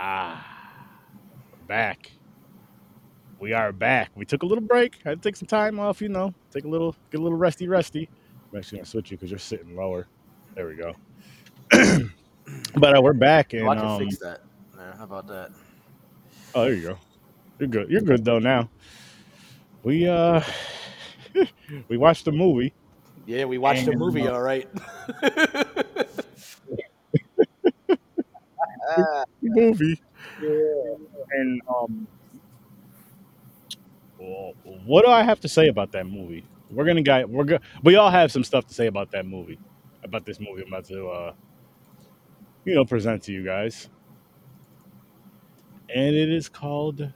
Ah, back. We are back. We took a little break. Had to take some time off, you know. Take a little, get a little resty, rusty. I'm actually gonna switch you because you're sitting lower. There we go. but uh, we're back, and Oh, I can um, fix that. Yeah, how about that? oh, there you go. You're good. You're good though now. We uh, we watched the movie. Yeah, we watched the movie, uh, all right. movie. Yeah. And um, what do I have to say about that movie? We're gonna get we're go- we all have some stuff to say about that movie, about this movie I'm about to uh, you know, present to you guys. And it is called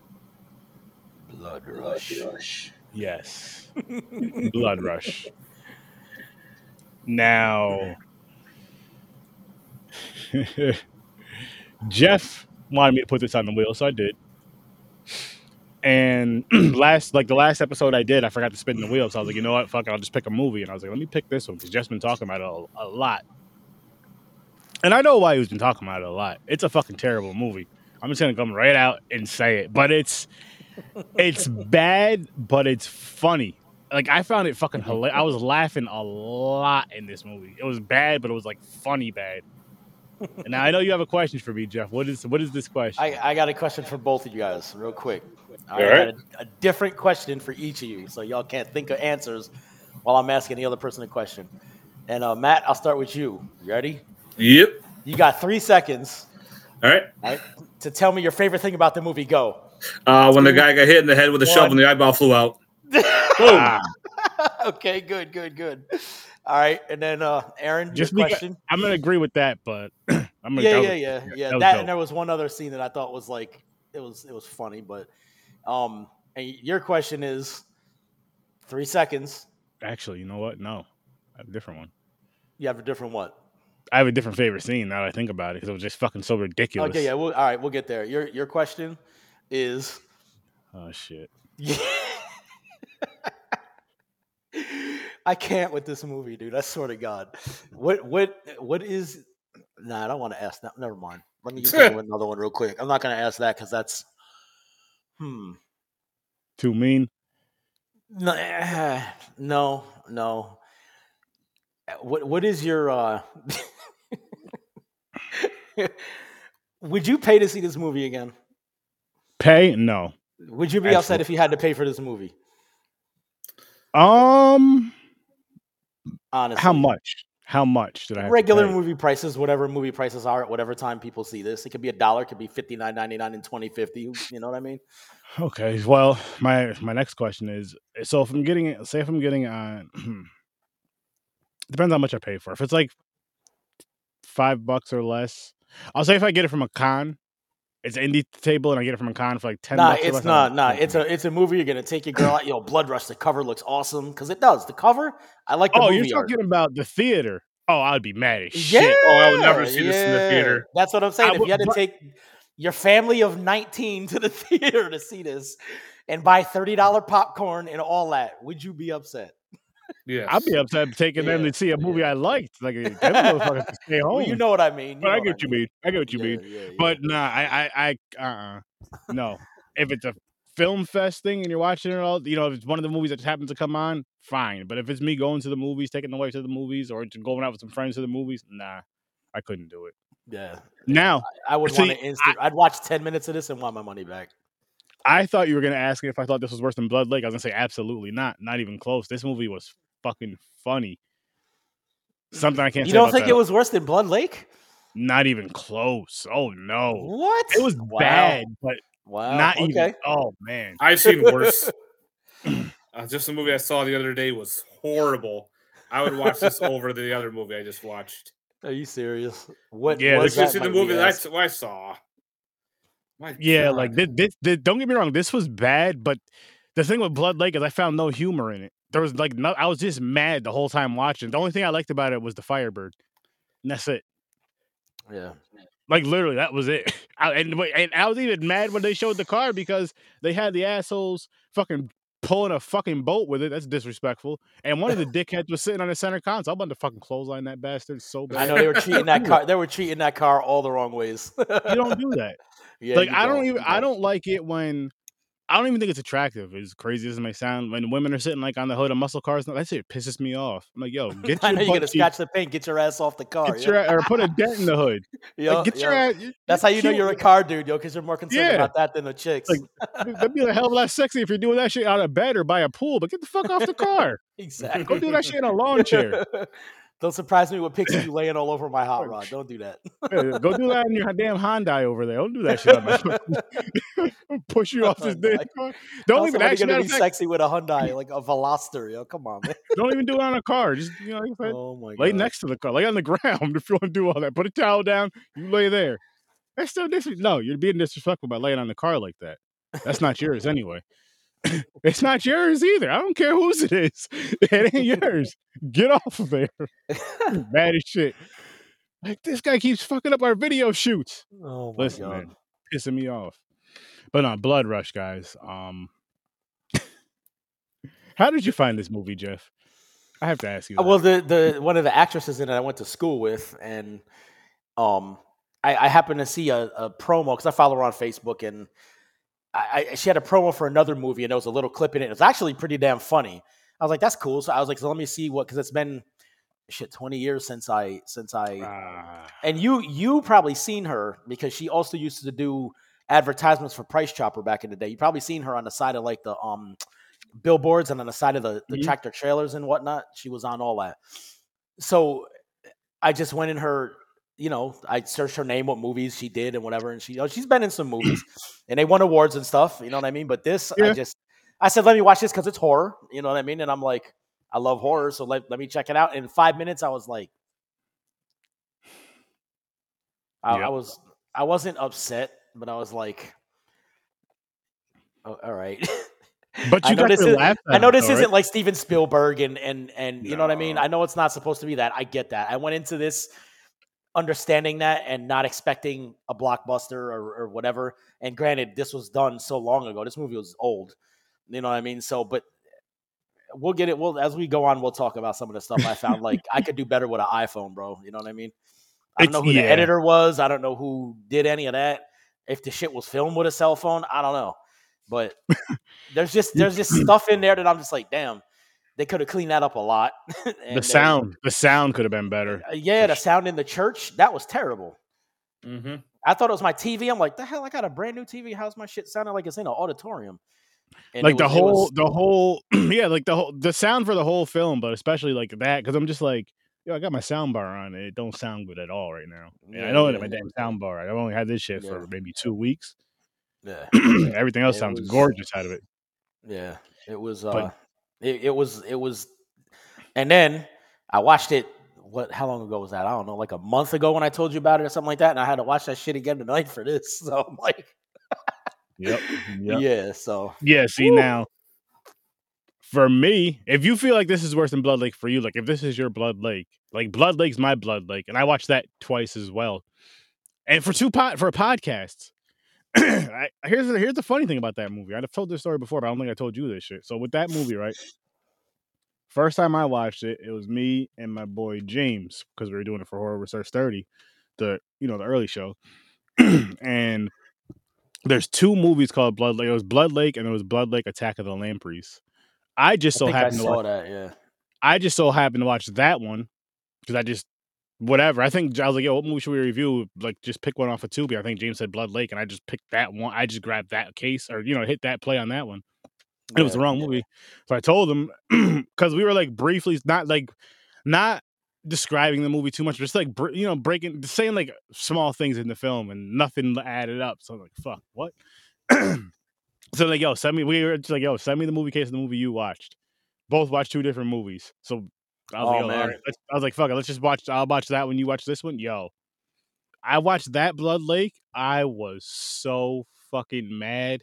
Blood Rush. yes, Blood Rush. Now, Jeff wanted me to put this on the wheel, so I did. And last, like the last episode I did, I forgot to spin the wheel, so I was like, you know what, fuck it, I'll just pick a movie. And I was like, let me pick this one because Jeff's been talking about it a, a lot. And I know why he's been talking about it a lot. It's a fucking terrible movie. I'm just gonna come right out and say it, but it's it's bad, but it's funny. Like I found it fucking hilarious. I was laughing a lot in this movie. It was bad, but it was like funny bad. And now I know you have a question for me, Jeff. What is what is this question? I, I got a question for both of you guys, real quick. I All got a, a different question for each of you, so y'all can't think of answers while I'm asking the other person a question. And uh, Matt, I'll start with you. You ready? Yep. You got three seconds All right. right, to tell me your favorite thing about the movie. Go. Uh, when the guy got hit in the head with a shovel and the eyeball flew out. Boom. Okay, good, good, good. All right, and then uh, Aaron, Just because- question. I'm gonna agree with that, but I'm gonna yeah, was- yeah, yeah, yeah. that That, and there was one other scene that I thought was like it was it was funny, but um, and your question is three seconds. Actually, you know what? No, I have a different one. You have a different what? I have a different favorite scene now that I think about it because it was just fucking so ridiculous. Okay, yeah. We'll, all right, we'll get there. Your your question is. Oh shit. I can't with this movie, dude. I swear to God. What what what is? Nah, I don't want to ask that. Never mind. Let me just think of another one real quick. I'm not going to ask that because that's. Hmm. Too mean. No, no, no. What what is your uh Would you pay to see this movie again? Pay? No. Would you be upset if you had to pay for this movie? Um, Honestly. how much? How much did I Regular movie prices, whatever movie prices are at whatever time people see this. It could be a dollar, it could be fifty nine ninety nine and twenty fifty. You know what I mean? Okay. Well, my my next question is: so if I'm getting it, say if I'm getting uh, on, depends how much I pay for. If it's like five bucks or less, I'll say if I get it from a con, it's indie table, and I get it from a con for like ten. nah, it's not. Nah, it's a it's a movie. You're gonna take your girl out. Yo, Blood Rush. The cover looks awesome because it does. The cover, I like the Oh, you're art. talking about the theater? Oh, I'd be mad as Yeah, shit. Oh, I would never see this in the theater. That's what I'm saying. I if would- you had to but- take your family of 19 to the theater to see this and buy $30 popcorn and all that, would you be upset? Yes. I'd be upset taking them to see a movie yeah. I liked. Like, them motherfuckers stay home. Well, you know what I mean. but I get what you mean. I get what you Yeah, mean. yeah, yeah. But nah, I, I, I, uh, uh no. If it's a film fest thing and you're watching it all, you know, if it's one of the movies that just happens to come on, fine. But if it's me going to the movies, taking the wife to the movies, or going out with some friends to the movies, nah, I couldn't do it. yeah, Now, I would See, want to instant. I'd watch 10 minutes of this and want my money back. I thought you were gonna ask me if I thought this was worse than Blood Lake. I was gonna say absolutely not, not even close. This movie was fucking funny. Something I can't. You say don't about think that. it was worse than Blood Lake? Not even close. Oh no, What? it was Wow. bad, but Wow. not okay. even. Oh man, I've seen worse. uh, just the movie I saw the other day was horrible. I would watch this over the other movie I just watched. Are you serious? What? Yeah, was Let's just see the might we movie that I, ask? saw. My yeah, God. like this, this, this. Don't get me wrong, this was bad, but the thing with Blood Lake is I found no humor in it. There was like no. I was just mad the whole time watching. The only thing I liked about it was the Firebird. And that's it. Yeah. Like literally, that was it. I, and, and I was even mad when they showed the car because they had the assholes fucking pulling a fucking boat with it. That's disrespectful. And one of the dickheads was sitting on the center console. I'm about to fucking clothesline that bastard so bad. I know they were treating that car. They were treating that car all the wrong ways. You don't do that. Yeah, like I don't don't, even you I don't like it when I don't even think it's attractive. As crazy as it may sound, when women are sitting like on the hood of muscle cars, that shit pisses me off. I'm like, yo, get I your know you're gonna cheek- scratch the paint. Get your ass off the car. yo. your or put a dent in the hood. Yo, like, get your yo. ass. you- That's how you know you're a car dude, yo, because you're more concerned Yeah. about that than the chicks. Like, That'd be a hell of a lot sexy if you're doing that shit out of bed or by a pool. But get the fuck off the car. exactly. Go do that shit in a lawn chair. Don't surprise me with of you laying all over my hot rod. Don't do that. Go do that in your damn Hyundai over there. Don't do that shit. On my Push you off this damn car. Don't even actually. gonna be fact, sexy with a Hyundai, like a Veloster, yo. Come on, man. Don't even do it on a car. Just you know, Oh my lay god. next to the car, lay on the ground if you want to do all that. Put a towel down, you lay there. That's still disrespectful. No, you're being disrespectful by laying on the car like that. That's not yours anyway. it's not yours either. I don't care whose it is. It ain't yours. Get off of there. Bad as shit. Like this guy keeps fucking up our video shoots. oh my Listen, god. man, pissing me off. But no, Blood Rush, guys. Um, how did you find this movie, Jeff? I have to ask you. Uh, that. Well, the the one of the actresses in it I went to school with, and um, I, I happened to see a, a promo because I follow her on Facebook, and I, I she had a promo for another movie, and there was a little clip in it. It was actually pretty damn funny. I was like, "That's cool." So I was like, "So let me see what," because it's been shit twenty years since I since I Ah, and you you probably seen her because she also used to do advertisements for Price Chopper back in the day. You probably seen her on the side of like the um billboards and on the side of the, the Mhm. tractor trailers and whatnot. She was on all that. So I just went in her, you know, I searched her name, what movies she did and whatever, and she, you know, she's been in some movies and they won awards and stuff. You know what I mean? But this, I just, I said, let me watch this because it's horror. You know what I mean? And I'm like, I love horror, so let, let me check it out. In five minutes, I was like, I, Yep. I was, I wasn't upset, but I was like, oh, all right. but I you know got this your is- laugh. I know this though, isn't right? like Steven Spielberg and and and you know what I mean. I know it's not supposed to be that. I get that. I went into this understanding that and not expecting a blockbuster or, or whatever. And granted, this was done so long ago. This movie was old. You know what I mean? So, but we'll get it. We'll as we go on, we'll talk about some of the stuff I found. like I could do better with an iPhone, bro. You know what I mean? I don't It's- know who yeah. the editor was. I don't know who did any of that. If the shit was filmed with a cell phone, I don't know. But there's just there's just stuff in there that I'm just like, damn, they could have cleaned that up a lot. The sound, the sound could have been better. uh, yeah, the sound in the church that was terrible. Mm-hmm. I thought it was my TV. I'm like, the hell, I got a brand new TV. How's my shit sounding like it's in an auditorium? And like the was- whole, was- the whole, yeah, like the whole, the sound for the whole film, but especially like that, because I'm just like, yo, I got my sound bar on. and It don't sound good at all right now. I Yeah, know it yeah, my damn sound bar. I've only had this shit Yeah. for maybe two weeks. yeah, Everything else It sounds was- gorgeous out of it. yeah, it was. But- Uh, it, it was. It was. And then I watched it. What? How long ago was that? I don't know. Like a month ago when I told you about it or something like that. And I had to watch that shit again tonight for this. So I'm like, Yep. Yep. yeah. So Yeah, see Woo. now for me, if you feel like this is worse than Blood Lake for you, like if this is your Blood Lake, like Blood Lake's my Blood Lake, and I watched that twice as well. And for two pot for podcasts. I, here's the, here's the funny thing about that movie. I've told this story before, but I don't think I told you this shit. So with that movie, right? First time I watched it, it was me and my boy James because we were doing it for Horror with Sir Sturdy, the you know the early show, and there's two movies called Blood Lake. It was Blood Lake and it was Blood Lake Attack of the Lampreys. I just I so I happened to saw watch, that. Yeah. I just so happened to watch that one because I just whatever. I think I was like, yo, what movie should we review? Like just pick one off of Tubi. I think James said Blood Lake, and I just picked that one. I just grabbed that case or you know hit that play on that one. It was the wrong yeah. movie. So I told him because we were like briefly not like not describing the movie too much, just like br- you know breaking saying like small things in the film and nothing added up. So I'm like, fuck, what? so like, yo, send me. We were just like, yo, send me the movie case of the movie you watched. Both watched two different movies. So I was Oh, like, man. right, I was like, fuck it, let's just watch. I'll watch that when you watch this one. Yo, I watched that Blood Lake. I was so fucking mad.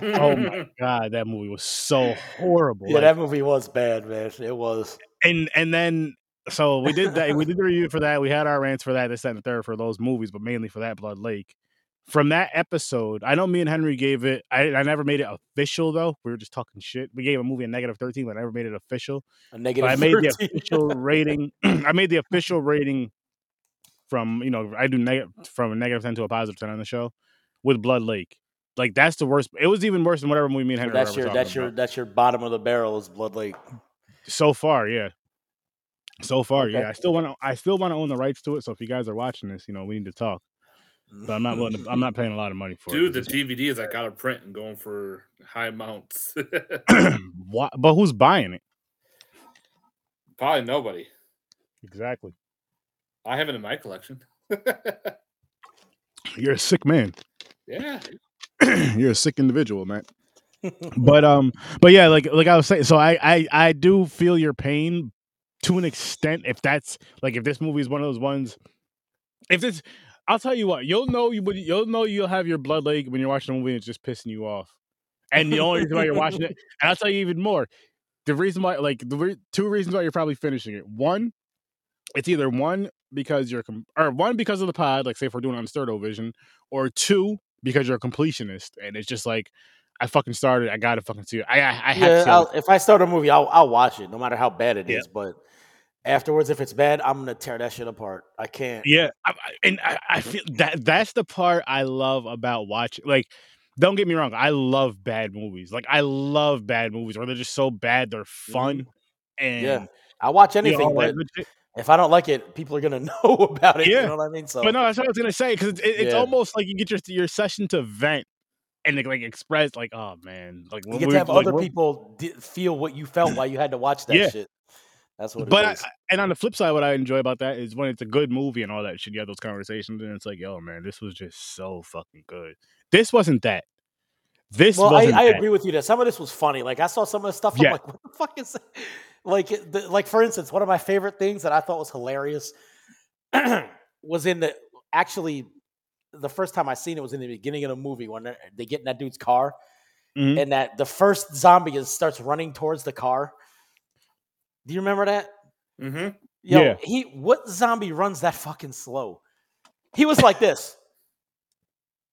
Oh my god, that movie was so horrible. Yeah, Like, that movie was bad, man. It was. and and then so we did that. we did the review for that. We had our rants for that, this, that, and the third for those movies, but mainly for that Blood Lake. From that episode, I know me and Henry gave it. I, I never made it official though. We were just talking shit. We gave a movie a negative thirteen, but I never made it official. A But negative I made the official rating. I made the official rating from you know I do negative from a negative ten to a positive ten on the show with Blood Lake. Like that's the worst. It was even worse than whatever movie me and Henry. that's your that's your about. that's your bottom of the barrel is Blood Lake. so far, yeah. So far, Okay. yeah. I still want to. I still want to own the rights to it. So if you guys are watching this, you know we need to talk. But I'm not willing. To, I'm not paying a lot of money for it. Dude, the. DVD is like out of print and going for high amounts. Why- but who's buying it? Probably nobody. Exactly. I have it in my collection. You're a sick man. yeah. You're a sick individual, man. but um but yeah like like i was saying so I, I i do feel your pain to an extent if that's like if this movie is one of those ones if it's i'll tell you what you'll know you you'll know you'll have your blood lake when you're watching a movie and it's just pissing you off and the only reason why you're watching it and i'll tell you even more the reason why like the re- two reasons why you're probably finishing it one it's either one because you're com- or one because of the pod like say if we're doing it on Sturdo Vision or two because you're a completionist and it's just like I fucking started. I gotta fucking see it. I I, I have to. If I start a movie, I'll I'll watch it no matter how bad it is. Yeah. But afterwards, if it's bad, I'm gonna tear that shit apart. I can't. yeah, I, and I, I feel that that's the part I love about watching. Like, don't get me wrong, I love bad movies. Like, I love bad movies where they're just so bad they're fun. And Mm-hmm. Yeah, I watch you know, anything, but if I don't like it, people are gonna know about it. Yeah. You know what I mean? So But no, that's what I was gonna say because it's, it, it's Yeah. almost like you get your your session to vent and like, like express like, oh man, like you get we- to have like, other people di- feel what you felt while you had to watch that Yeah. shit. That's what But it I, is. and on the flip side, what I enjoy about that is when it's a good movie and all that shit. You have those conversations, and it's like, yo, man, this was just so fucking good. This wasn't that. This well, I, I agree with you that some of this was funny. Like I saw some of the stuff. I'm Yeah. like, what the fuck is? That? Like, the, like for instance, one of my favorite things that I thought was hilarious was in the actually the first time I seen it was in the beginning of the movie when they're- get in that dude's car Mhm. and that the first zombie is starts running towards the car. Do you remember that? Mm-hmm. Yo, Yeah. he what zombie runs that fucking slow? He was like this.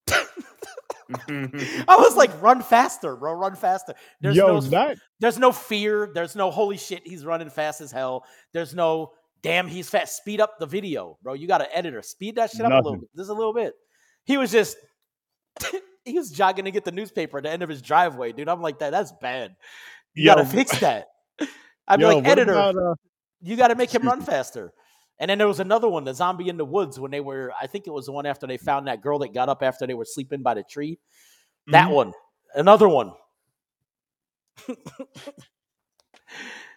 I was like, run faster, bro, run faster. There's Yo, no that there's no fear. There's no holy shit, he's running fast as hell. There's no damn, he's fast. Speed up the video, bro. You got an editor. Speed that shit up a little bit. Just a little bit. He was just he was jogging to get the newspaper at the end of his driveway, dude. I'm like, that that's bad. You yo, gotta fix that. I'd be like, editor, about, uh, you got to make him run faster. And then there was another one, the zombie in the woods, when they were, I think it was the one after they found that girl that got up after they were sleeping by the tree. That Mhm. one, another one.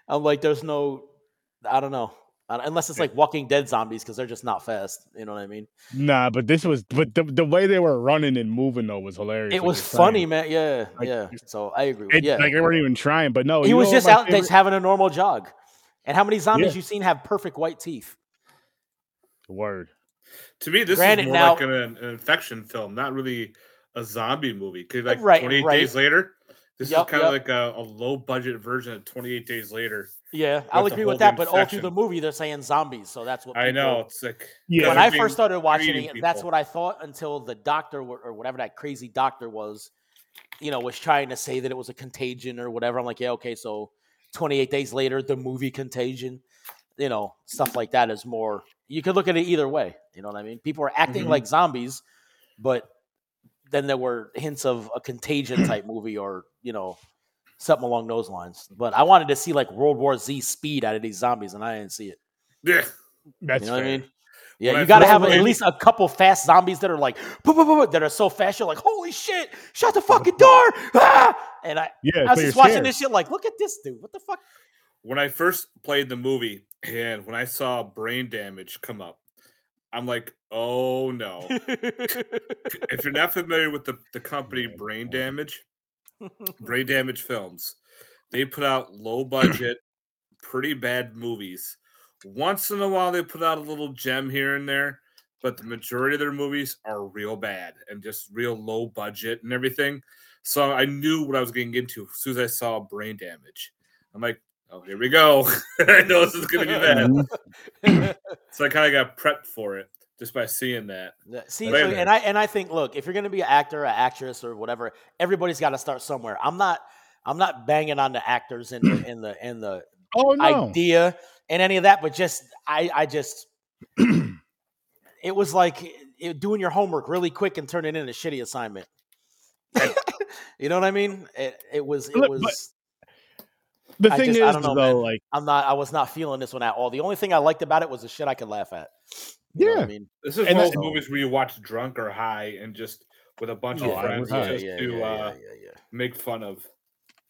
I'm like, there's no, I don't know, Uh, unless it's like Walking Dead zombies because they're just not fast. You know what I mean? nah, but this was, but the, the way they were running and moving though was hilarious. It was funny, saying. man. Yeah, Like, yeah. So I agree. With, It, yeah, like they weren't even trying. But no, he was just out there favorite- having a normal jog. And how many zombies Yeah. you seen have perfect white teeth? Word. To me, this Granted, is more now- like an, an infection film, not really a zombie movie. Because like Right, 28 right. Days Later, this Yup, is kind of yup. like a, a low budget version of 28 Days Later. Yeah, I'll agree with that. But all through the movie, they're saying zombies, so that's what I know it's like Yeah. when I first started watching eating it, that's what I thought until the doctor or, or whatever that crazy doctor was, you know, was trying to say that it was a contagion or whatever. I'm like, yeah, okay, so 28 days later, the movie Contagion, you know, stuff like that is more. You could look at it either way. You know what I mean? People are acting Mhm. like zombies, but then there were hints of a Contagion type movie or you know something along those lines. But I wanted to see like World War Z speed out of these zombies, and I didn't see it. yeah. That's You know what I fair. mean? Yeah, When you got to first have at least a couple fast zombies that are like "Boo, boo, boo, boo," that are so fast. You're like, holy shit! Shut the fucking door! Ah! And I, Yeah, I was so just watching scared. this shit like, look at this dude. What the fuck? When I first played the movie and when I saw brain damage come up, I'm like, oh no. if you're not familiar with the, the company Brain Damage, Brain Damage Films, they put out low budget, pretty bad movies. Once in a while, they put out a little gem here and there, but the majority of their movies are real bad and just real low budget and everything. So I knew what I was getting into as soon as I saw Brain Damage. I'm like, oh, here we go. I know this is going to be bad. Mm-hmm. So I kind of got prepped for it just by seeing that. Yeah, See, so- and I and I think, look, if you're gonna be an actor, an actress, or whatever, everybody's got to start somewhere. I'm not, I'm not banging on the actors in the in the in the Oh no. idea and any of that, but just I I just it was like it, doing your homework really quick and turning in a shitty assignment. you know what I mean? It, it was it Look, was. But- The I thing just- is, I don't know, though, man. like, I'm not. I was not feeling this one at all. The only thing I liked about it was the shit I could laugh at. You know what Yeah. I mean, This is And one of that- those movies where you watch drunk or high and just with a bunch Oh, of friends would- just yeah, to yeah, uh, yeah, yeah, yeah. make fun of.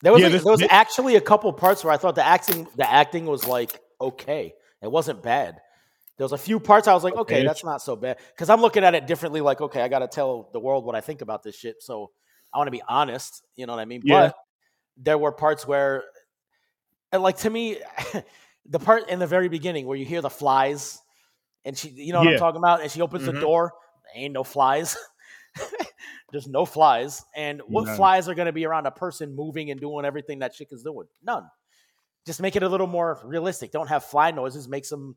There was Yeah, like- this- there was thi- actually a couple parts where I thought the acting the acting was like okay. It wasn't bad. There was a few parts I was like, okay, Okay-ish. that's not so bad. Because I'm looking at it differently. Like, okay, I got to tell the world what I think about this shit. So I want to be honest. You know what I mean? Yeah. But there were parts where, and like to me, the part in the very beginning where you hear the flies, and she, you know what Yeah. I'm talking about, and she opens Mhm. the door. Ain't no flies. There's no flies. And what None. flies are going to be around a person moving and doing everything that chick is doing? None. Just make it a little more realistic. Don't have fly noises. Make some,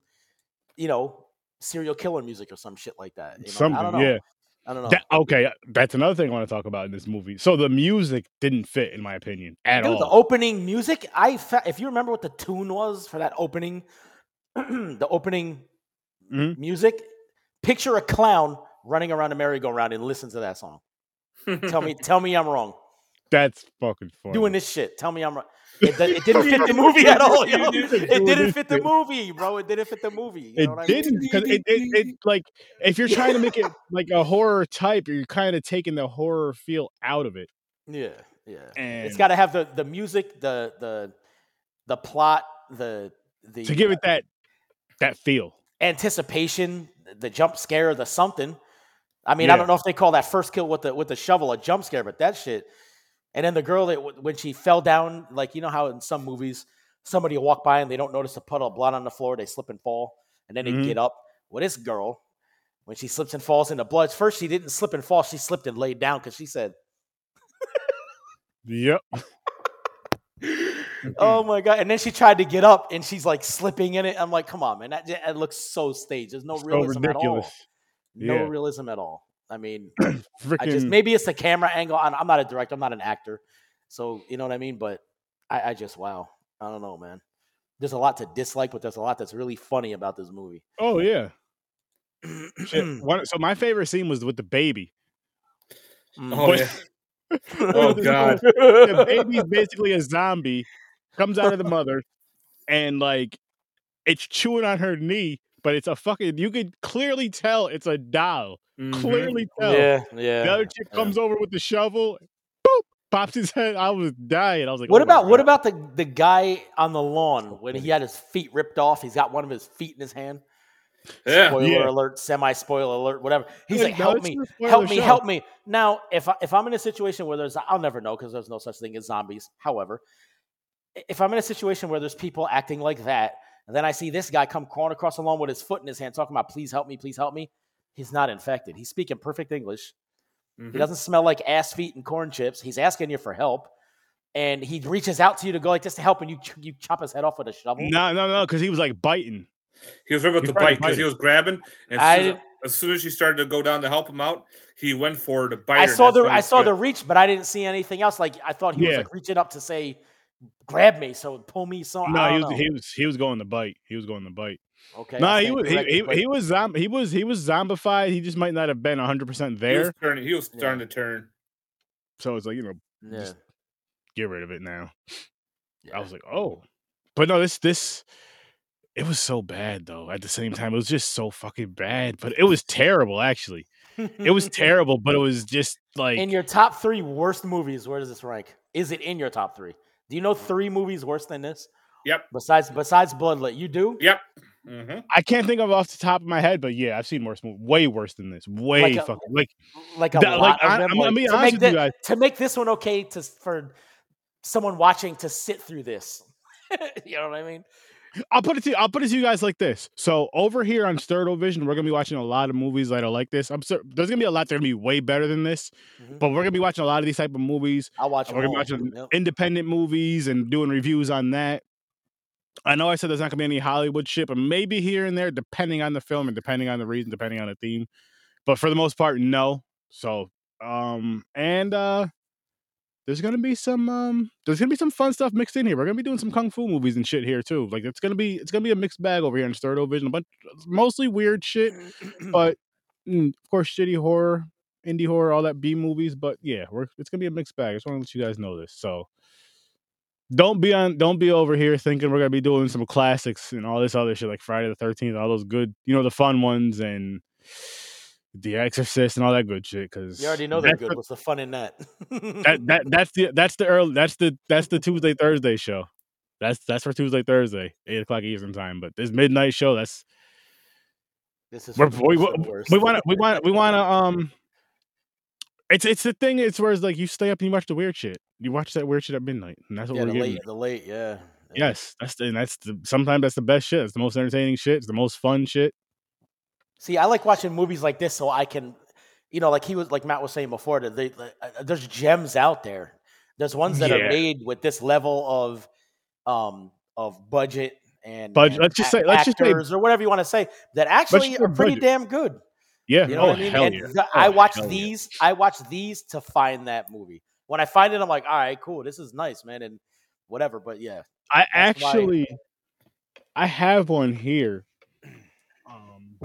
you know, serial killer music or some shit like that. You know? I something, don't know. yeah. I don't know. That, okay, that's another thing I want to talk about in this movie. So the music didn't fit, in my opinion, at Dude, all. the opening music, I fa- if you remember what the tune was for that opening, the opening Mhm. music, picture a clown running around a merry-go-round and listen to that song. Tell me, tell me I'm wrong. That's fucking funny. Doing this shit. Tell me I'm wrong. It, it didn't fit the movie at all. Yo. It didn't fit the movie, bro. It didn't fit the movie. You it know what didn't because it, it, it like if you're trying to make it like a horror type, you're kind of taking the horror feel out of it. Yeah, yeah. And it's got to have the the music, the the the plot, the the to give it uh, that that feel. anticipation, the jump scare, the something. I mean, I don't know if they call that first kill with the with the shovel a jump scare, but that shit. And then the girl that when she fell down, like you know how in some movies somebody walk by and they don't notice a puddle of blood on the floor, they slip and fall, and then they Mhm. get up. Well, this girl, when she slips and falls in the blood, first she didn't slip and fall, she slipped and laid down because she said, Yep. "Oh my god!" And then she tried to get up and she's like slipping in it. I'm like, "Come on, man, that, that looks so staged. There's no realism at all. No Yeah. realism at all." I mean, Freaking I just maybe it's the camera angle. I'm, I'm not a director. I'm not an actor, so you know what I mean. But I, I just wow. I don't know, man. There's a lot to dislike, but there's a lot that's really funny about this movie. Oh yeah. Shit. So my favorite scene was with the baby. Mm. Oh But- yeah. Oh, God. the baby's basically a zombie, comes out of the mother, and like it's chewing on her knee, but it's a fucking you could clearly tell it's a doll. Mhm. Clearly tell. yeah, yeah. The other chick yeah. comes over with the shovel, boop, pops his head. I was dying. I was like, What oh about what about the the guy on the lawn when he had his feet ripped off? He's got one of his feet in his hand. Yeah. Spoiler Yeah. alert, semi spoiler alert, whatever. He's Yeah, like, no, "Help it's me, help me, show. help me." Now, if I, if I'm in a situation where there's, I'll never know because there's no such thing as zombies. However, if I'm in a situation where there's people acting like that, and then I see this guy come crawling across the lawn with his foot in his hand, talking about, "Please help me, please help me," he's not infected. He's speaking perfect English. Mhm. He doesn't smell like ass feet and corn chips. He's asking you for help, and he reaches out to you to go like this to help, and you ch- you chop his head off with a shovel. No, no, no, because he was like biting. He was right about He's the trying to bite because he was grabbing. And I as, soon as, didn't- soon as she started to go down to help him out, he went for her to bite I saw the I saw the reach, but I didn't see anything else. Like I thought he was like reaching up to say, "Grab me," so pull me. So No, he was know. he was he was going to bite. He was going to bite. okay. no, I he was he, he, he was zom- he was he was zombified. He just might not have been hundred percent He was there. turning. He was Yeah. starting to turn. So it's like you know, yeah, just get rid of it now. yeah. I was like, oh, but no, this this it was so bad though. At the same time, it was just so fucking bad. But it was terrible. Actually, it was terrible. But it was just like in your top three worst movies, where does this rank? Is it in your top three? Do you know three movies worse than this? Yep. Besides besides Blood Lake, you do. Yep. hmm I can't think of off the top of my head. But yeah, I've seen worse way worse than this. Way Like a- fucking like Like a that- lot like of I, them. I'm gonna like, be to, honest make with you guys. to make this one okay to for someone watching to sit through this. you know what I mean? I'll put it to I'll put it to you guys like this. So over here on Sturdo Vision, we're gonna be watching a lot of movies that are like this. I'm cer- there's gonna be a lot that are gonna be way better than this, Mhm. but we're gonna be watching a lot of these type of movies. I'll watch. We're gonna be watching Yep. independent movies and doing reviews on that. I know I said there's not gonna be any Hollywood shit, but maybe here and there, depending on the film and depending on the reason, depending on the theme. But for the most part, no. So um and uh there's gonna be some um there's gonna be some fun stuff mixed in here. We're gonna be doing some kung fu movies and shit here too. Like it's gonna be it's gonna be a mixed bag over here in Sturdo Vision. A bunch mostly weird shit, but mm, of course shitty horror, indie horror, all that B movies. But yeah, we're it's gonna be a mixed bag. I just want to let you guys know this. So don't be on don't be over here thinking we're gonna be doing some classics and all this other shit like Friday the thirteenth, all those good, you know, the fun ones and the Exorcist and all that good shit. Because You already know they're good. What's the fun in that? that that that's the that's the early that's the that's the Tuesday Thursday show. That's that's for Tuesday Thursday, eight o'clock Eastern time. But this midnight show, that's this is we worst of the worst. we want to we want we want to um. It's it's the thing. It's where it's like you stay up and you watch the weird shit. You watch that weird shit at midnight, and that's what yeah, we're the getting. late, the late, yeah. yeah. Yes, that's the, and that's the sometimes that's the best shit. It's the most entertaining shit. It's the most fun shit. See, I like watching movies like this so I can, you know, like he was, like Matt was saying before, that they, uh, there's gems out there. There's ones that Yeah. are made with this level of, um, of budget and, Budget- and let's just say- let's just say- or whatever you want to say that actually are pretty budget. damn good. Yeah. You know oh what I mean? and yeah. I Oh, watch hell yeah. these. I watch these to find that movie. When I find it, I'm like, all right, cool. This is nice, man, and whatever. But yeah, I why- actually, I have one here. Um,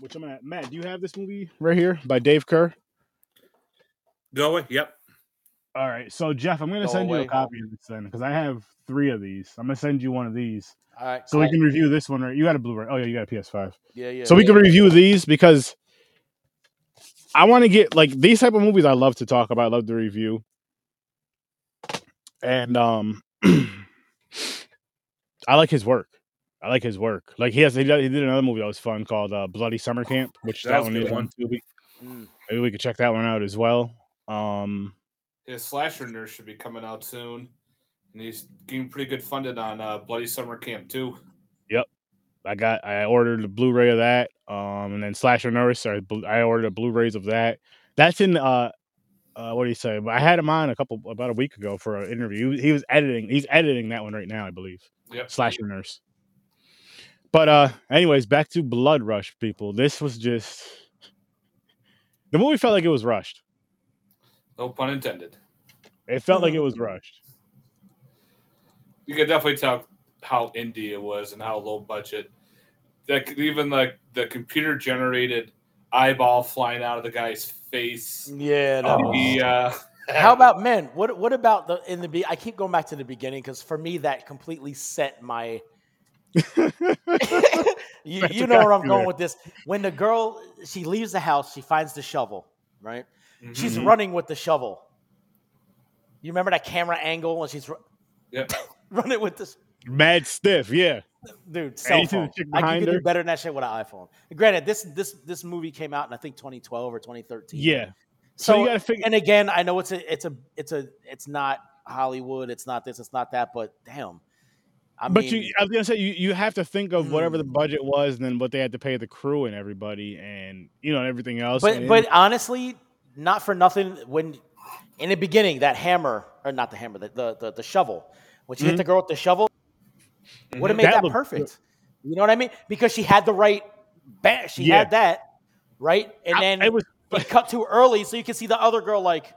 which I'm at. Matt, do you have this movie right here by Dave Kerr? Go away. Yep. All right, so Jeff, I'm gonna Go send you a copy of this then because I have three of these. I'm gonna send you one of these all right. so we can review this one. Right? You got a Blu-ray? Oh yeah, you got a PS5. yeah, yeah. so we yeah. can review these because I want to get like these type of movies. I love to talk about. I love to review, and um, I like his work. I like his work. Like he has, he did, he did another movie that was fun called uh, Bloody Summer Camp, which That that, one is one. one too. Mm. maybe we could check that one out as well. Um, His slasher nurse should be coming out soon, and he's getting pretty good funded on uh, Bloody Summer Camp too. Yep, I got I ordered the Blu-ray of that. Um, and then Slasher Nurse, I, I ordered a Blu-rays of that. That's in uh, uh, what do you say? I had him on a couple about a week ago for an interview. He was editing. He's editing that one right now, I believe. Yep. Slasher Nurse. But uh, anyways, back to Blood Rush, people. This was just the movie felt like it was rushed. No pun intended. It felt like it was rushed. You could definitely tell how indie it was and how low budget. That could- even like the computer generated eyeball flying out of the guy's face. Yeah. That was- The, uh, How about men? What what about the in the be? I keep going back to the beginning because for me that completely set my. you you know where I'm going there. with this. When the girl she leaves the house, she finds the shovel. Right, she's Mhm. running with the shovel. You remember that camera angle when she's ru- Yep. running with this Mad stiff, yeah. dude cell you see the phone. I behind can do better than that shit with an iPhone. Granted, this this this movie came out in I think 2012 or 2013. Yeah. So, So, you gotta figure and again, I know it's a it's a it's a it's not Hollywood, it's not this, it's not that, but damn. I but mean, you, I was gonna say you, you have to think of whatever the Mm. budget was, and then what they had to pay the crew and everybody, and you know everything else. but and- but honestly, not for nothing. When in the beginning, that hammer or not the hammer, the the, the, the shovel, when she hit Mhm. the girl with the shovel, would have made That that, looked good. perfect. You know what I mean? Because she had the right, ba- she Yeah. had that right, and I- then it was it cut too early, so you can see the other girl like,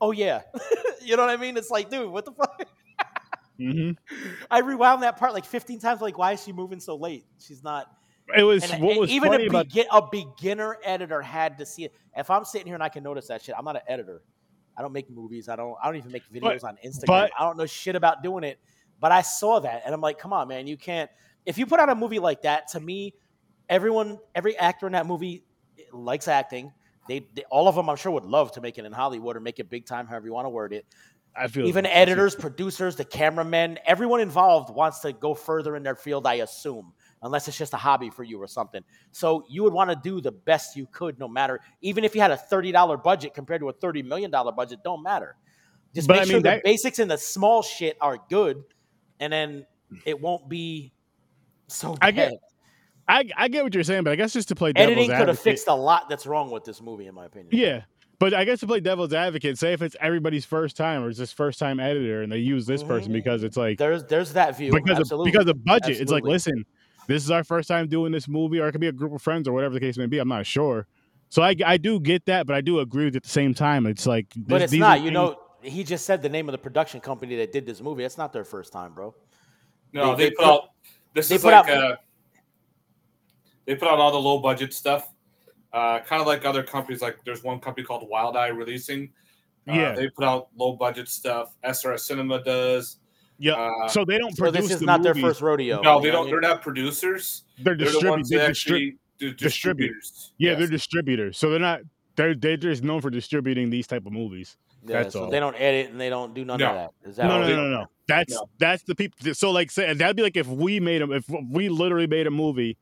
oh yeah, you know what I mean? It's like, dude, what the fuck? Mhm. I rewound that part like 15 times. Like, why is she moving so late? She's not. it was And, what was even a, about a beginner editor had to see it. If I'm sitting here and I can notice that shit, I'm not an editor. I don't make movies. I don't. I don't even make videos But- on Instagram. but- I don't know shit about doing it. But I saw that and I'm like, come on, man, you can't. If you put out a movie like that, to me, everyone, every actor in that movie likes acting. They, they all of them, I'm sure, would love to make it in Hollywood or make it big time, however you want to word it I feel even editors, producers, the cameramen, everyone involved wants to go further in their field, I assume, unless it's just a hobby for you or something. So you would want to do the best you could, no matter, even if you had a $30 budget compared to a $30 million budget, don't matter. Just But make I sure mean, the basics and the small shit are good, and then it won't be so I bad. get- I I get what you're saying, but I guess just to play devil's Editing could have fixed a lot that's wrong with this movie, in my opinion. Yeah, but I guess to play devil's advocate, say if it's everybody's first time or it's this first time editor, and they use this person Mhm. because it's like There's there's that view. because Absolutely. of because of budget. It's like, listen, this is our first time doing this movie, or it could be a group of friends or whatever the case may be. I'm not sure. So I I do get that, but I do agree with it at the same time. It's like, But it's not. are You things- know, he just said the name of the production company that did this movie. That's not their first time, bro. No, They- they, they put put- out. This they is put like out- uh, they put out all the low budget stuff. Uh, kind of like other companies. Like there's one company called Wild Eye Releasing. Uh, Yeah. they put out low budget stuff. SRS Cinema does. yeah. Uh, so they don't So produce. this is the not their first rodeo. no, they don't. They're not producers. They're, They're the ones they that distrib- actually do distribute. distributors. Yeah, Yes. they're distributors. So they're not. They're they're just known for distributing these type of movies. Yeah, That's so all. they don't edit and they don't do none No. of that. Is that No, no, no, no, no. That's No. that's the people. So like, say, that'd be like if we made them. If we literally made a movie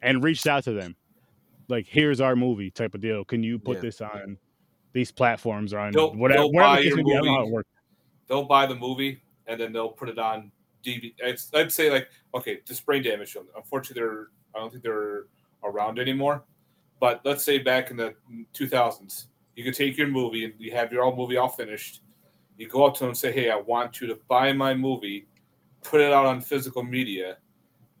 and reached out to them, like, here's our movie type of deal. Can you put Yeah. this on these platforms or on They'll- whatever? they'll whatever buy the case your may be. Don't how it works. they'll buy the movie and then they'll put it on DVD. It's, I'd say like okay, this brain damage film. Unfortunately, they're I don't think they're around anymore. But let's say back in the 2000s, you could take your movie and you have your own movie all finished. You go up to them and say, "Hey, I want you to buy my movie, put it out on physical media,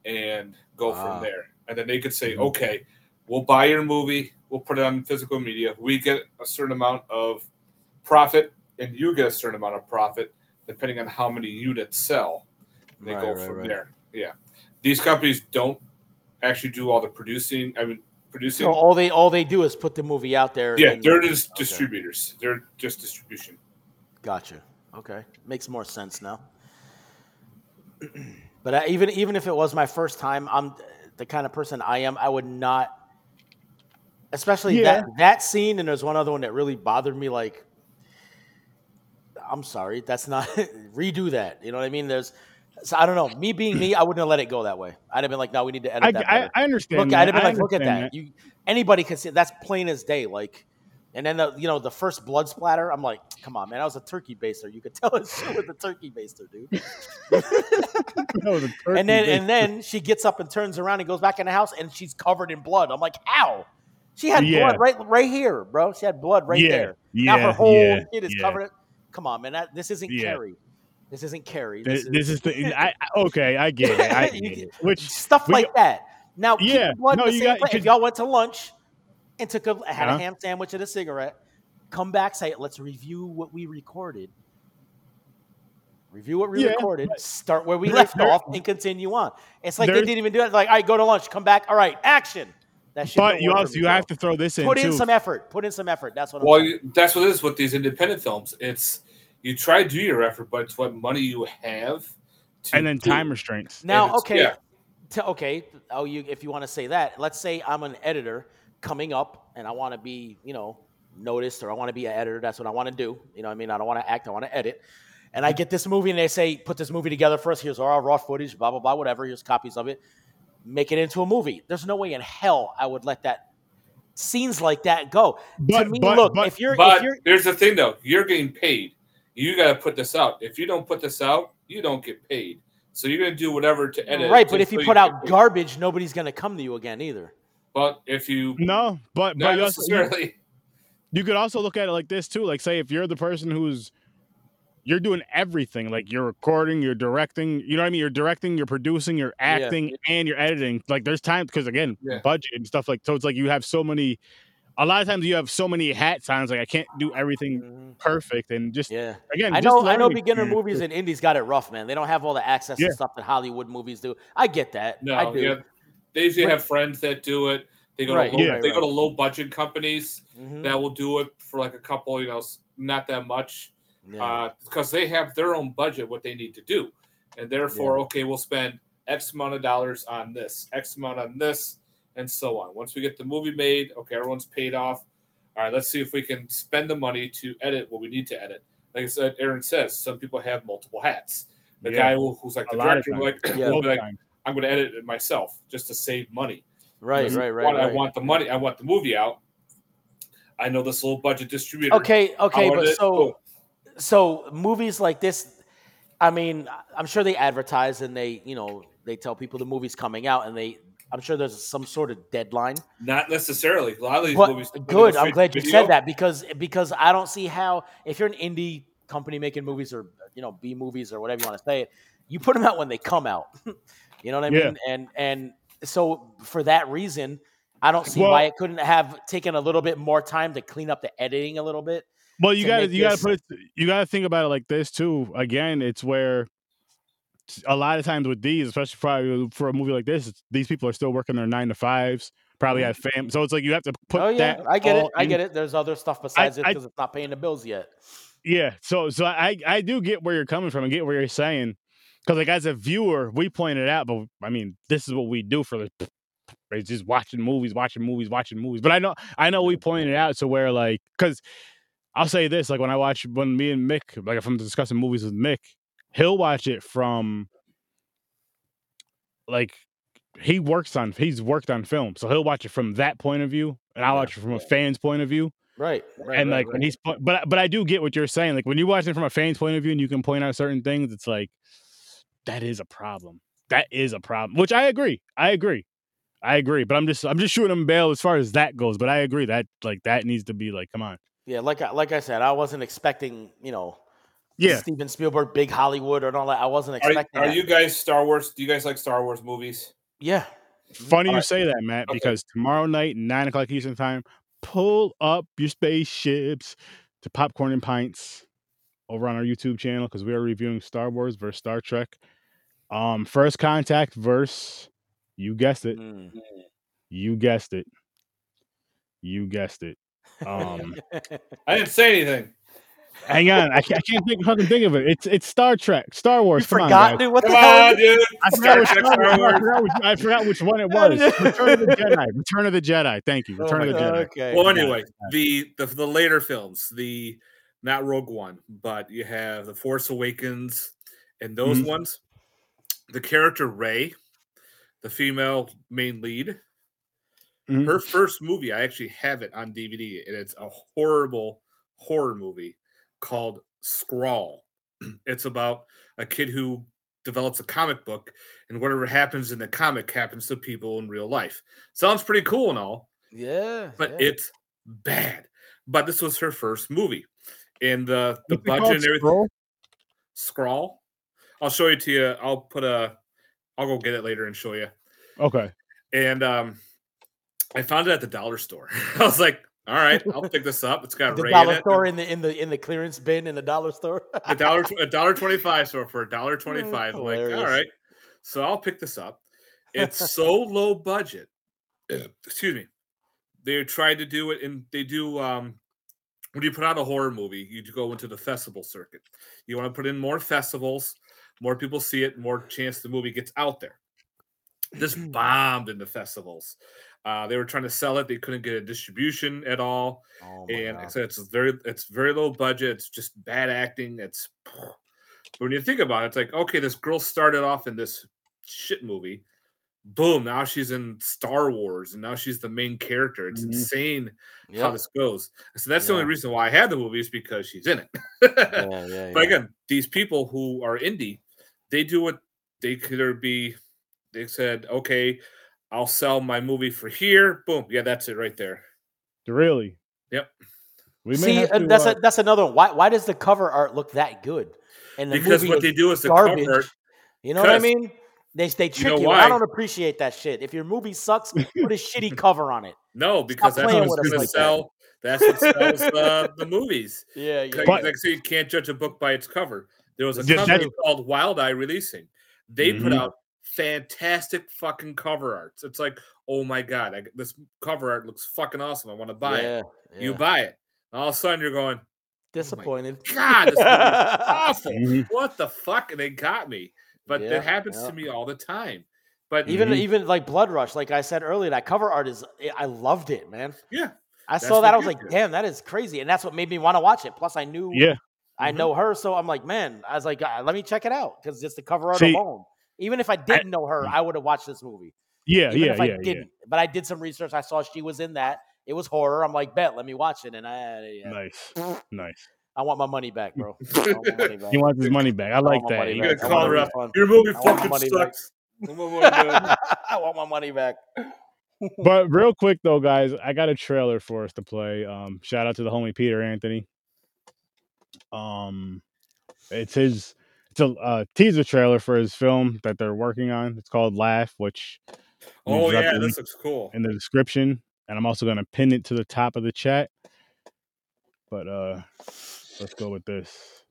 and go Ah. from there." And then they could say, Mhm. "Okay, we'll buy your movie, we'll put it on physical media. We get a certain amount of profit, and you get a certain amount of profit, depending on how many units sell." And they Right, go right, from right. there. Yeah, these companies don't actually do all the producing. I mean, producing. So all they all they do is put the movie out there. yeah, they're just okay. distributors. They're just distribution. Gotcha. Okay, makes more sense now. but I, even even if it was my first time, I'm the kind of person I am. I would not, especially Yeah. that that scene. And there's one other one that really bothered me. Like, I'm sorry, that's not redo that. You know what I mean? There's, so I don't know. Me being me, I wouldn't have let it go that way. I'd have been like, no, we need to edit I, that. I. I understand. Look, that. I'd have been I like, look at understand that. You anybody can see that's plain as day. Like, and then the you know the first blood splatter. I'm like, come on, man, I was a turkey baster. You could tell it shit was a turkey baster, dude. That turkey and then base. and then she gets up and turns around and goes back in the house and she's covered in blood. I'm like, how? She had Yeah. blood right right here, bro. She had blood right Yeah, there. now her whole yeah, kid is yeah. covered. Come on, man. That, this isn't Yeah. Carrie. This isn't Carrie. This, this is the I, okay. I get it. I get it. Which stuff like that. Now, Yeah, blood no, you got- If y'all went to lunch and took a had Uh-huh. a ham sandwich and a cigarette, come back, say, "Let's review what we recorded." Review what we Yeah, recorded. Start where we left off and continue on. It's like they didn't even do it. Like, all right, go to lunch, come back. All right, action. That shit but you also you have to throw this in put in too. some effort. Put in some effort. That's what I'm Well, you, that's what it is with these independent films. It's you try to do your effort, but it's what money you have. To and then do. time restraints. Now, okay, yeah. to- okay. Oh, you if you want to say that, let's say I'm an editor coming up, and I want to be, you know, noticed, or I want to be an editor. That's what I want to do. You know, what I mean, I don't want to act. I want to edit. And I get this movie, and they say, "Put this movie together for us. Here's all our raw footage, blah blah blah, whatever. Here's copies of it. Make it into a movie." There's no way in hell I would let that scenes like that go. But to me, but, look, but, if you're But if you're there's the thing, though. You're getting paid. You got to put this out. If you don't put this out, you don't get paid. So you're going to do whatever to edit. right, but if you put get out garbage, nobody's gonna come to you again either. but if you no, but but you, you, necessarily, you could also look at it like this too. Like say if you're the person who's you're doing everything, like you're recording, you're directing, you know what I mean? You're directing, you're producing, you're acting, and you're editing. Like there's time because again, Yeah. budget and stuff like so it's like you have so many a lot of times you have so many hats on, it's like I can't do everything perfect and just Yeah. again I just know, I know. Beginner movies and indies got it rough, man. They don't have all the access Yeah. to stuff that Hollywood movies do. I get that. no. I do. Yeah, they usually But- have friends that do it. They go Right, to low, yeah, they right. go to low budget companies Mhm. that will do it for like a couple, you know, not that much. Yeah. Uh, because they have their own budget what they need to do. And therefore okay we'll spend x amount of dollars on this x amount on this and so on. Once we get the movie made okay everyone's paid off. All right let's see if we can spend the money to edit what we need to edit. Like i said aaron says some people have multiple hats. The Yeah. guy who, who's like the lot director like, Yeah. will be like i'm going to edit it myself just to save money. Right, Because right, right, i want the money i want the movie out. I know this little budget distributor. Okay, okay, but it- so boom. So movies like this, I mean, I'm sure they advertise and they, you know, they tell people the movie's coming out, and they, I'm sure there's some sort of deadline. not necessarily a lot of these But movies good, I'm glad you video, said that because because I don't see how if you're an indie company making movies or you know B movies or whatever you want to say it, you put them out when they come out. you know what I Yeah. mean? And and so for that reason, I don't see Well- why it couldn't have taken a little bit more time to clean up the editing a little bit. Well, you got to you got to put it, you got to think about it like this too. Again, it's where a lot of times with these, especially probably for a movie like this, these people are still working their nine to fives, probably mm-hmm. have fam. So it's like you have to put oh yeah, that. I get it. I in- get it. There's other stuff besides it because it's not paying the bills yet. Yeah. So so I I do get where you're coming from and get where you're saying because like as a viewer, we pointed out, but I mean, this is what we do for the. It's just watching movies, watching movies, watching movies. But I know, I know, we pointed out to where like, because I'll say this, like when I watch when me and Mick, like if I'm discussing movies with Mick, he'll watch it from like he works on he's worked on film, so he'll watch it from that point of view, and I watch it from a fan's point of view Right. right and like right. when he's but but I do get what you're saying. Like when you watch it from a fan's point of view and you can point out certain things, it's like that is a problem. That is a problem. Which I agree. I agree. I agree. But I'm just I'm just shooting him bail as far as that goes. But I agree that like that needs to be like, come on. yeah, like I, like I said, I wasn't expecting you know Yeah. Steven Spielberg, big Hollywood, and all that. I wasn't expecting. are that. you guys Star Wars? Do you guys like Star Wars movies? Yeah. Funny you Alright. say that, Matt, Okay. because tomorrow night, nine o'clock Eastern time, pull up your spaceships to popcorn and pints over on our YouTube channel because we are reviewing Star Wars versus Star Trek. Um, first contact versus you guessed it. Mm. You guessed it. You guessed it. Um, I didn't say anything. hang on, I can't, I can't think, fucking think of it. It's it's Star Trek, Star you Wars. Come forgot, guys. dude. What the Come hell? on, dude. I forgot, which, Star Star Wars, I, forgot which, I forgot which one it was. Return of the Jedi. Return of the Jedi. Thank you. Oh Return my of the God. Jedi. Okay. Well, anyway, the, the the later films, the not Rogue One, but you have the Force Awakens, and those Mhm. ones, the character Rey, the female main lead, Mhm. her first movie, I actually have it on DVD, and it's a horrible horror movie called Scrawl. It's about a kid who develops a comic book, and whatever happens in the comic happens to people in real life. Sounds pretty cool and all, Yeah. but yeah. it's bad. But this was her first movie, and the the What's budget and everything. Scroll? Scrawl. I'll show it to you. I'll put a. I'll go get it later and show you. Okay. And um, I found it at the dollar store. I was like, "All right, I'll pick this up. It's got the Rey in dollar it. store in the in the in the clearance bin in the dollar store. a dollar a dollar twenty five so for a dollar twenty five I'm like all right, so i'll pick this up it's so low budget excuse me they tried to do it and they do um when you put out a horror movie you go into the festival circuit you want to put in more festivals more people see it more chance the movie gets out there this bombed in the festivals uh, they were trying to sell it they couldn't get a distribution at all Oh and God. so it's very it's very low budget. It's just bad acting. It's but when you think about it, it's like okay, this girl started off in this shit movie. Boom! Now she's in Star Wars, and now she's the main character. It's Mhm. insane how this goes. So that's the only reason why I had the movie is because she's in it. Yeah, yeah, But again, these people who are indie, they do what they could either be. They said, okay, I'll sell my movie for here. Boom! Yeah, that's it right there. Really? Yep. We may See, uh, to, that's uh, a, that's another. one. Why why does the cover art look that good? And the Because movie what is they do is the garbage. cover. You know what I mean? They they trick know you. why? I don't appreciate that shit. If your movie sucks, put a shitty cover on it. No, because that's what's with us going to like that. sell. That's what sells uh, the movies. Yeah, Like, But- like I say, you can't judge a book by its cover. There was a Yeah, company called Wild Eye Releasing. They put Mhm. out fantastic fucking cover arts. It's like, oh my god, I, this cover art looks fucking awesome. I want to buy it. yeah, You buy it. All of a sudden, you're going, disappointed. God, this movie is awful. Mhm. What the fuck? And they got me. But Yeah, that happens yeah. to me all the time. But Even Mhm. even like Blood Rush, like I said earlier, that cover art is I loved it, man. yeah, I That's saw that, I was like, you. damn, that is crazy, and that's what made me want to watch it. Plus, I knew Yeah. I Mhm. know her, so I'm like, man, I was like, uh, let me check it out because just the cover art See, alone. Even if I didn't know her, I would have watched this movie. Yeah, Even yeah, if I yeah, yeah. didn't, but I did some research. I saw she was in that. It was horror. I'm like, bet, let me watch it, and I, yeah, Nice, nice. I want my money back, bro. I want money back. He wants his money back. I like my that. you gotta. I call her up. Your movie I want fucking sucks. I want my money back. I want my money back. but real quick though, guys, I got a trailer for us to play. Um, shout out to the homie Peter Anthony. Um, it's his it's a uh, teaser trailer for his film that they're working on. It's called Laugh, which Oh yeah, this looks cool. in the description, and I'm also gonna pin it to the top of the chat. But uh, let's go with this.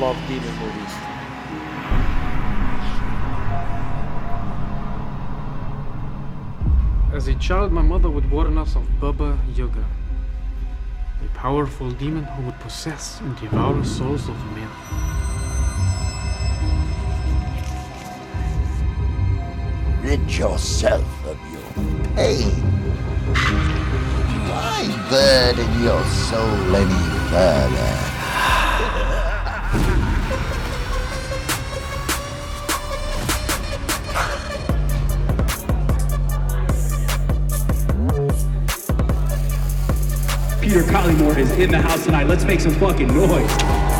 Love demon movies. As a child, my mother would warn us of Baba Yaga, a powerful demon who would possess and devour souls of men. Rid yourself of your pain. Why burden your soul any further? Peter Collymore is in the house tonight. Let's make some fucking noise.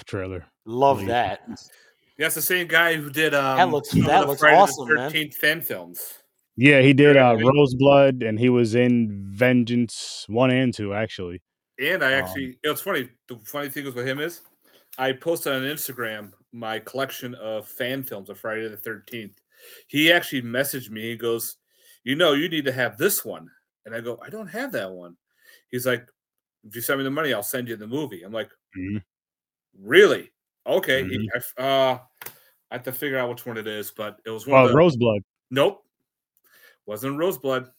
Was trailer. Love Believe that. Yeah, it's the same guy who did um looks- some of that the looks Friday awesome, the man. 13th fan films. Yeah, he did Yeah, uh, right. Roseblood, and he was in Vengeance one and two actually. And I Um, actually, you know, it's funny. The funny thing is with him is, I posted on Instagram my collection of fan films of Friday the Thirteenth. He actually messaged me. He goes, "You know, you need to have this one," and I go, "I don't have that one." He's like, "If you send me the money, I'll send you the movie." I'm like, Mhm. "Really? Okay." Mhm. He, uh, I have to figure out which one it is, but it was one. Well, of the, Roseblood. Nope. Wasn't Roseblood.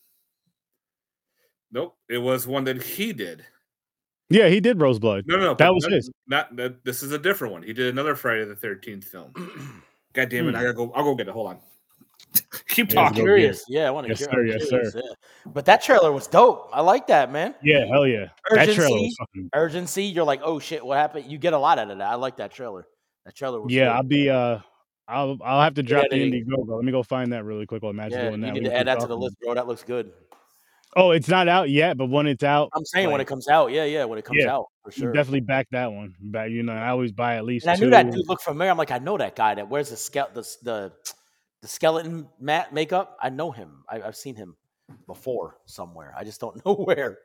Nope. It was one that he did. Yeah, he did Roseblood. No, no, no. That was not, his. Not that. This is a different one. He did another Friday the Thirteenth film. God damn it! Hmm. I gotta go. I'll go get it. Hold on. Keep talking. go curious. Yeah, I want to Yes, hear. sir, yes, curious, sir. yeah. But that trailer was dope. I like that, man. Yeah, hell yeah. That trailer Urgency. was fucking. Urgency. You're like, oh shit, what happened? You get a lot out of that. I like that trailer. That trailer was. Yeah, dope. I'll be. uh I'll I'll have to drop the editing. Indiegogo. Let me go find that really quick while Matt's Yeah, doing you that. need We to add that to the list, bro. That looks good. Oh, it's not out yet, but when it's out, I'm saying when it comes out, yeah, yeah, when it comes Yeah, out for you sure. definitely back that one. Back, you know, I always buy at least And I two. knew that dude looked familiar. I'm like, I know that guy that wears the ske- the the, the skeleton mat makeup. I know him. I, I've seen him before somewhere. I just don't know where.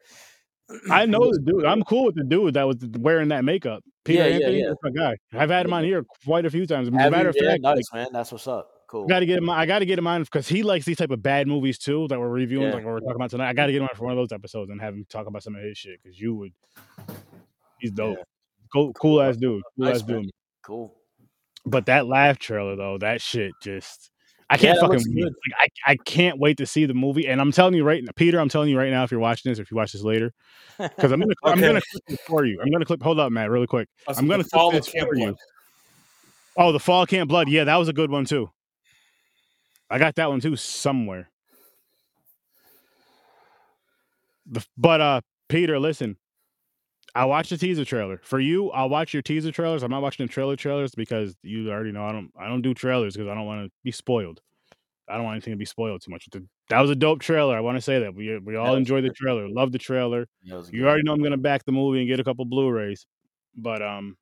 I know the dude. I'm cool with the dude that was wearing that makeup. Peter Yeah, yeah, Anthony, yeah. that's my guy. I've had him on here quite a few times. As a matter you? of Yeah, fact, like, nice man. That's what's up. Cool. Got to get him. I got to get him on because he likes these type of bad movies too that we're reviewing, Yeah. like what we're talking about tonight. I got to get him on for one of those episodes and have him talk about some of his shit because you would. He's dope. Yeah. Cool, cool ass dude. Cool Nice, ass man. dude. Cool. But that laugh trailer though, that shit just. I can't that fucking wait. Like, I, I can't wait to see the movie. And I'm telling you right now, Peter, I'm telling you right now, if you're watching this, or if you watch this later, because I'm gonna I'm gonna clip this for you. I'm gonna clip. Hold up, Matt, really quick. Us I'm gonna clip this for you. Blood. Oh, the Fall Camp Blood. Yeah, that was a good one too. I got that one too somewhere. The, but uh, Peter, listen. I watched the teaser trailer. For you, I'll watch your teaser trailers. I'm not watching the trailer trailers because you already know I don't I don't do trailers because I don't want to be spoiled. I don't want anything to be spoiled too much. That was a dope trailer. I want to say that. We we all was enjoyed the trailer. Love the trailer. Yeah, it was You already know I'm gonna back the movie and get a couple Blu-rays. But um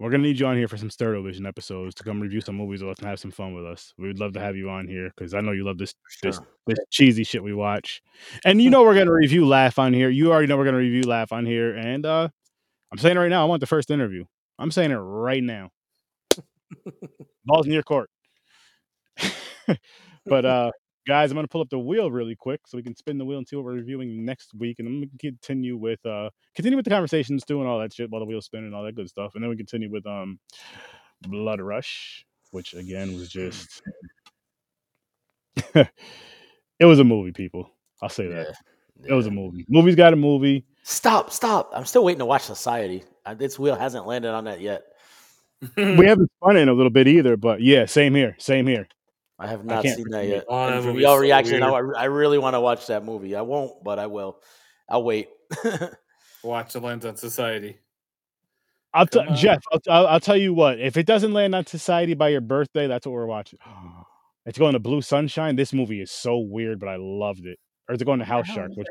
we're gonna need you on here for some Sturdo Vision episodes to come review some movies with us and have some fun with us. We would love to have you on here because I know you love this this this cheesy shit we watch. And you know we're gonna review Laugh on here. You already know we're gonna review Laugh on here. And uh I'm saying it right now, I want the first interview. I'm saying it right now. Ball's in your court. but uh guys, I'm gonna pull up the wheel really quick so we can spin the wheel and see what we're reviewing next week, and I'm going to continue with uh continue with the conversations, doing all that shit while the wheel's spinning and all that good stuff, and then we continue with um Blood Rush, which again was just it was a movie, people. I'll say that. Yeah, It was a movie. Movie's got a movie. Stop, stop. I'm still waiting to watch Society. This wheel hasn't landed on that yet. We haven't spun in a little bit either, but yeah, same here. Same here. I have not can't seen that yet. Oh, that And from movie's your so reaction. I, I really want to watch that movie. I won't, but I will. I'll wait. Watch the lens on society. I'll t- on. Jeff. I'll, I'll, I'll tell you what. If it doesn't land on Society by your birthday, that's what we're watching. It's going to Blue Sunshine. This movie is so weird, but I loved it. Or is it going to House Shark? is Which,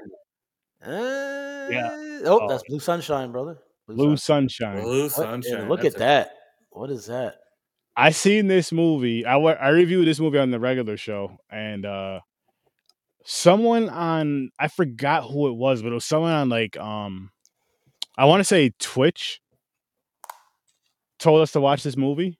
Uh, Oh, Oh. that's Blue Sunshine, brother. Blue Sunshine. Sunshine. Blue What- sunshine. yeah, look that's at it. that. What is that? I seen this movie. I I reviewed this movie on the regular show, and uh someone on I forgot who it was, but it was someone on like um I want to say Twitch told us to watch this movie.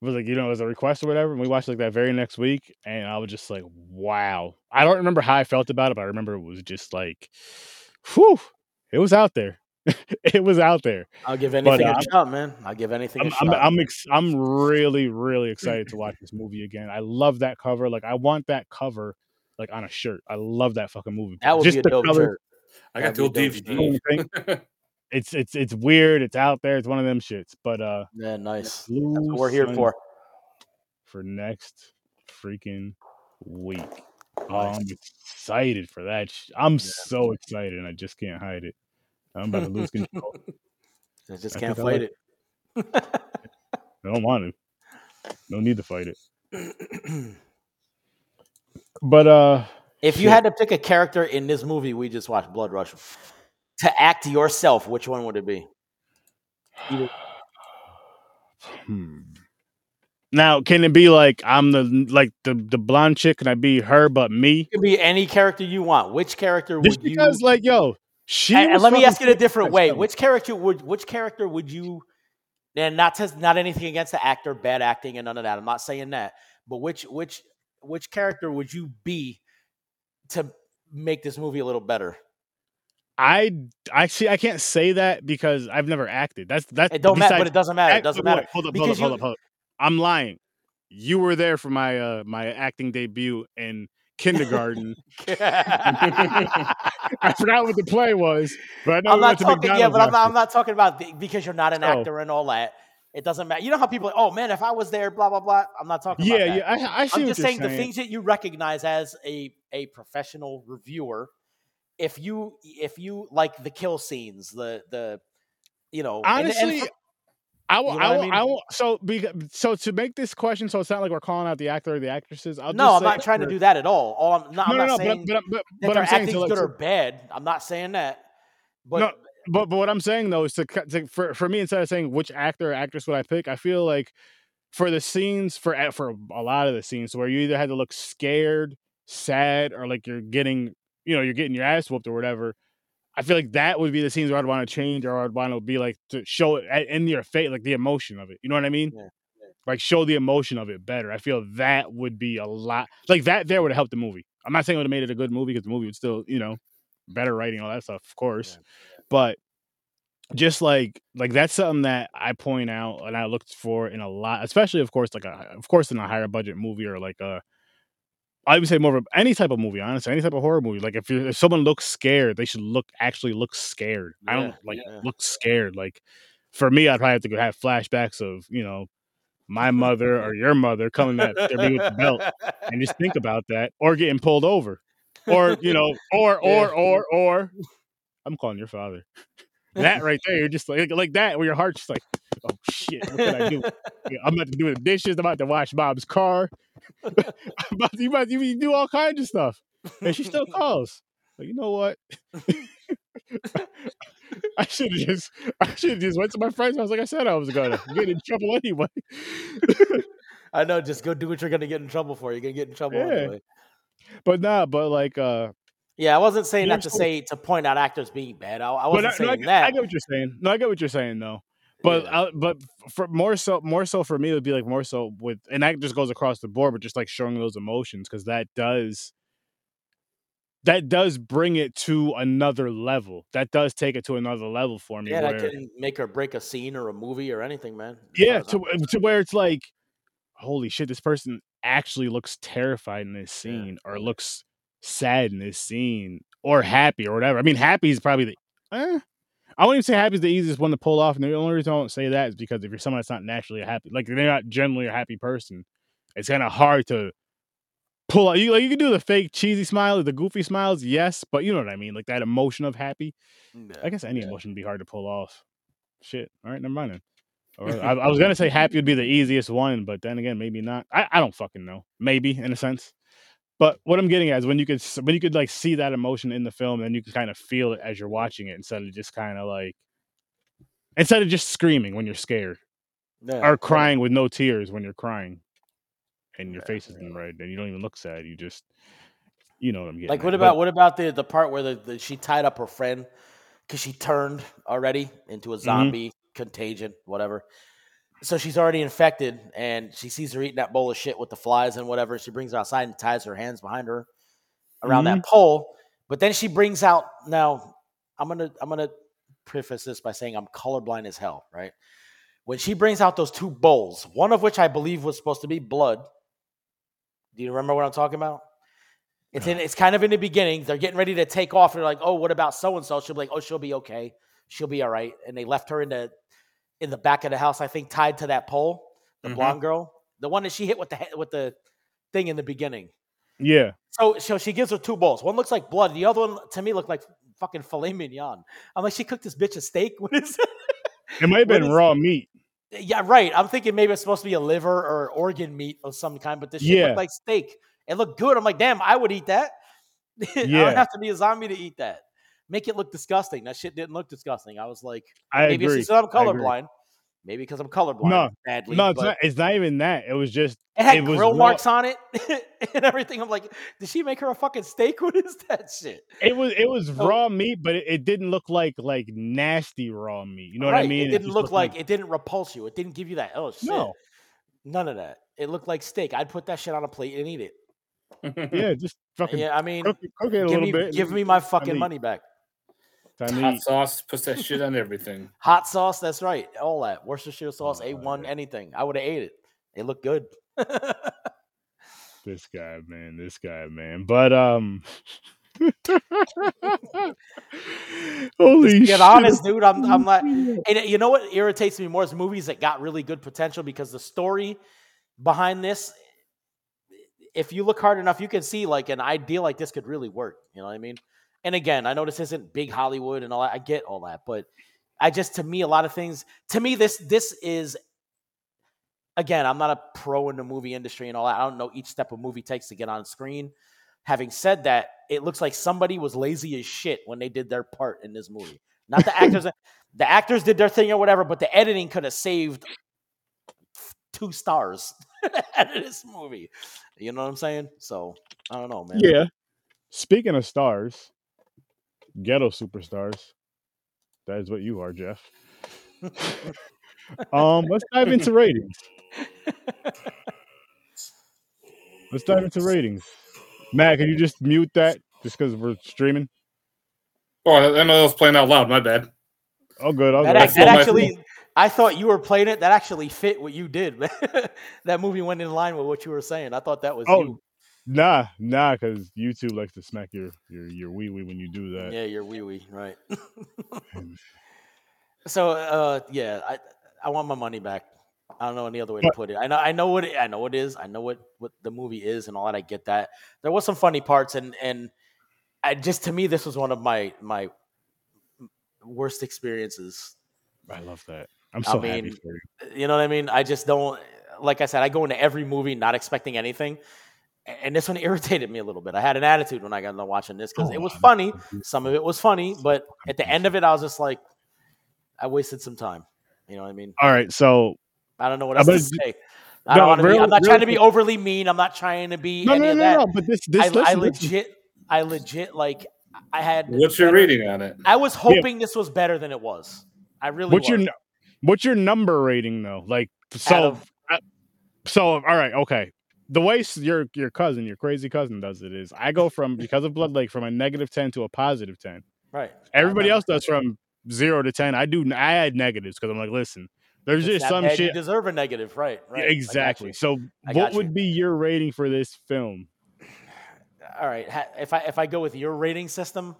It was like you know, it was a request or whatever, and we watched like that very next week, and I was just like, wow. I don't remember how I felt about it, but I remember it was just like, whew, it was out there. it was out there. I'll give anything uh, a shot, man. I'll give anything I'm a I'm shot. I'm, ex- I'm really really excited to watch this movie again. I love that cover. Like I want that cover like on a shirt. I love that fucking movie. that would Just be a dope color, shirt. I got the That'd old be a dope the whole DVD. thing. It's it's it's weird. It's out there. It's one of them shits. But uh, Yeah, nice. That's what we're here for. for next freaking week. Oh, I'm excited for that. I'm so excited, and I just can't hide it. I'm about to lose control. I just I can't think I fight like I don't want to. No need to fight it. it. But uh, if you Shit. had to pick a character in this movie we just watched, Blood Rush, to act yourself, which one would it be? Hmm. Now, can it be like I'm the like the the blonde chick? Can I be her but me? It could be any character you want. Which character Just would you? because, like, yo, she. and, and let me ask it a different way. Which character would which character would you and not to, not anything against the actor, bad acting and none of that. I'm not saying that. But which which which character would you be to make this movie a little better? I I see. I can't say that because I've never acted. That's that's It don't matter, but it doesn't matter. It doesn't matter. Hold up, hold up, hold up, hold up. I'm lying. You were there for my uh my acting debut in kindergarten. I forgot what the play was, but I know I'm not talking. Yeah, but I'm not. I'm not talking about the, because you're not an So- oh. actor and all that. It doesn't matter. You know how people, oh man, if I was there, blah blah blah. I'm not talking. Yeah, about that. yeah. I, I see I'm what just saying, saying. the things that you recognize as a a professional reviewer. If you if you like the kill scenes, the the you know, and- and Honestly, for- I will. you know I what I will. mean? I will. So, because, so to make this question, so it's not like we're calling out the actor or the actresses. I'll no, I'm not trying to do that at all. All I'm not, No, I'm no, not no. saying But, but, but, but I'm saying to, good to- or bad. I'm not saying that. But No, but but what I'm saying though is to, to for for me instead of saying which actor or actress would I pick, I feel like for the scenes for a- for a lot of the scenes where you either had to look scared, sad, or like you're getting you know you're getting your ass whooped or whatever. I feel like that would be the scenes where I'd want to change or I'd want to be like to show it in your face, like the emotion of it. You know what I mean? Yeah, Like show the emotion of it better. I feel that would be a lot like that. There would have helped the movie. I'm not saying it would have made it a good movie because the movie would still you know better writing all that stuff, of course but just like like that's something that I point out and I looked for in a lot, especially of course like a of course in a higher budget movie or like a I would say more of a, any type of movie, honestly, any type of horror movie. Like if if someone looks scared, they should look actually look scared. I don't like yeah. look scared. Like for me, I'd probably have to go have flashbacks of you know my mother or your mother coming at me with the belt and just think about that, or getting pulled over, or you know, or or Yeah. or or I'm calling your father. That right there, you're just like like that, where your heart's just like, oh shit, what can I do? I'm about to do the dishes. I'm about to wash Bob's car. I'm about to, you about to you do all kinds of stuff, and she still calls. Like, you know what? I should have just I should have just went to my friend's house like I said I was gonna get in trouble anyway. I know. Just go do what you're gonna get in trouble for. You're gonna get in trouble Yeah. anyway. but nah, but like uh Yeah, I wasn't saying that to so- say to point out actors being bad. I, I wasn't I, no, I, saying that. I get what you're saying. No, I get what you're saying though. But Yeah. uh, but for more so more so for me it would be like more so with and that just goes across the board, but just like showing those emotions because that does that does bring it to another level. That does take it to another level for me. Yeah, where, that can make or break a scene or a movie or anything, man. yeah, to I'm to where it's like, holy shit, this person actually looks terrified in this Yeah. scene, or looks sad in this scene, or happy, or whatever. I mean, happy is probably the. Eh, I wouldn't even say happy is the easiest one to pull off, and the only reason I don't say that is because if you're someone that's not naturally happy, like they're not generally a happy person, it's kind of hard to pull out. You like you can do the fake cheesy smile, or the goofy smiles, yes, but you know what I mean, like that emotion of happy. I guess any emotion would be hard to pull off. Shit. All right, never mind then. Or, I, I was gonna say happy would be the easiest one, but then again, maybe not. I, I don't fucking know. Maybe in a sense. But what I'm getting at is when you could when you could like see that emotion in the film, and you can kind of feel it as you're watching it instead of just kind of like instead of just screaming when you're scared Yeah. or crying with no tears when you're crying and your face isn't red and you don't even look sad. You just you know what I'm getting. Like at. what But- about what about the the part where the, the she tied up her friend because she turned already into a Mm-hmm. zombie contagion, whatever. So she's already infected, and she sees her eating that bowl of shit with the flies and whatever. She brings her outside and ties her hands behind her around Mm-hmm. that pole. But then she brings out now. I'm gonna I'm gonna preface this by saying I'm colorblind as hell, right? When she brings out those two bowls, one of which I believe was supposed to be blood. Do you remember what I'm talking about? It's in. It's kind of in the beginning. They're getting ready to take off. And they're like, "Oh, what about so and so?" She'll be like, "Oh, she'll be okay. She'll be all right." And they left her in the in the back of the house, I think, tied to that pole. The Mhm. blonde girl, the one that she hit with the with the thing in the beginning. yeah. So, so she gives her two bowls. One looks like blood. The other one to me looked like fucking filet mignon. I'm like, she cooked this bitch a steak. What is it? It might have been is- raw meat. Yeah, right. I'm thinking maybe it's supposed to be a liver or organ meat of some kind, but this shit Yeah. looked like steak. It looked good. I'm like, damn, I would eat that. I Yeah. don't have to be a zombie to eat that. Make it look disgusting. That shit didn't look disgusting. I was like, I maybe agree. it's that I'm colorblind. Maybe because I'm colorblind. No, badly. No, it's not. It's not even that. It was just It had it was grill marks on it and everything. I'm like, did she make her a fucking steak? What is that shit? It was it was So- raw meat, but it, it didn't look like like nasty raw meat. You know what I mean? It didn't just look looked like, it didn't repulse you. It didn't give you that. Oh shit. no. None of that. It looked like steak. I'd put that shit on a plate and eat it. Yeah, just fucking Yeah, I mean, it- it a give little me bit. give me my time to fucking money back. Time to Hot sauce puts that shit on everything. Hot sauce, that's right. All that. Worcestershire sauce, Oh, A1, yeah. anything. I would have ate it. It looked good. This guy, man. This guy, man. But um. Holy Get shit! honest, dude. I'm I'm not and you know what irritates me more is movies that got really good potential because the story behind this if you look hard enough, you can see like an idea like this could really work. You know what I mean? And again, I know this isn't big Hollywood and all that. I get all that, but I just to me a lot of things to me this this is again, I'm not a pro in the movie industry and all that. I don't know each step a movie takes to get on screen. Having said that, it looks like somebody was lazy as shit when they did their part in this movie. Not the actors. the actors did their thing or whatever, but the editing could have saved two stars out of this movie. You know what I'm saying? So I don't know, man. Yeah. Speaking of stars, ghetto superstars. That is what you are, Jeff. um, let's dive into ratings. Let's dive into ratings. Matt, can you just mute that just because we're streaming? Oh, I know that was playing out loud. My bad. Oh, good. I'll That, go. act- that my- actually, I thought you were playing it. That actually fit what you did. that movie went in line with what you were saying. I thought that was Oh, you. Nah, nah, because YouTube likes to smack your your your wee wee when you do that. Yeah, you're wee wee, right? so, uh, yeah, I I want my money back. I don't know any other way to put it. I know I know what it, I know what it is. I know what what the movie is and all that. I get that. There was some funny parts and and I just to me this was one of my my worst experiences. I love that. I'm I so happy for you. You know what I mean? I just don't like I said, I go into every movie not expecting anything. A- And this one irritated me a little bit. I had an attitude when I got done watching this because Oh, it was I'm funny. Some of it was funny, but at the end of it, I was just like, I wasted some time. You know what I mean? All right, so I don't know what else but to d- say. I no, don't want be. I'm not real trying to be overly mean. I'm not trying to be no, any no, of no, that. no. But this, this, I, listen, I listen. legit, I legit like. I had. What's your better- rating on it? I was hoping this was better than it was. I really What's was. your? What's your number rating though? Like so. of- so all right, okay. The way your your cousin, your crazy cousin, does it is I go from because of Blood Lake from a negative ten to a positive ten. Right. Everybody uh-huh. else does from zero to ten. I do. I add negatives because I'm like, listen, there's It's just some bad, You shit. deserve a negative, right? Right. Exactly. So, what would be your rating for this film? All right. If I if I go with your rating system,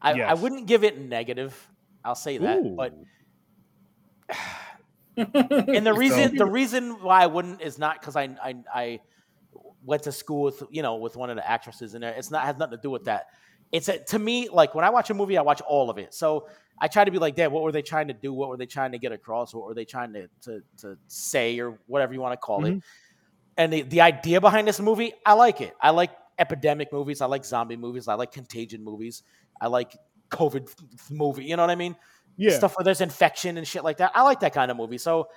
I, I wouldn't give it negative. I'll say that. But and the reason the reason why I wouldn't is not because I, I I went to school with you know with one of the actresses in there. It's not has nothing to do with that. It's a, to me like when I watch a movie, I watch all of it. So I try to be like, Dad, what were they trying to do? What were they trying to get across? What were they trying to to, to say or whatever you want to call it? Mm-hmm. And the, the idea behind this movie, I like it. I like epidemic movies. I like zombie movies. I like contagion movies. I like COVID f- movie. You know what I mean? Yeah. stuff where there's infection and shit like that. I like that kind of movie. So,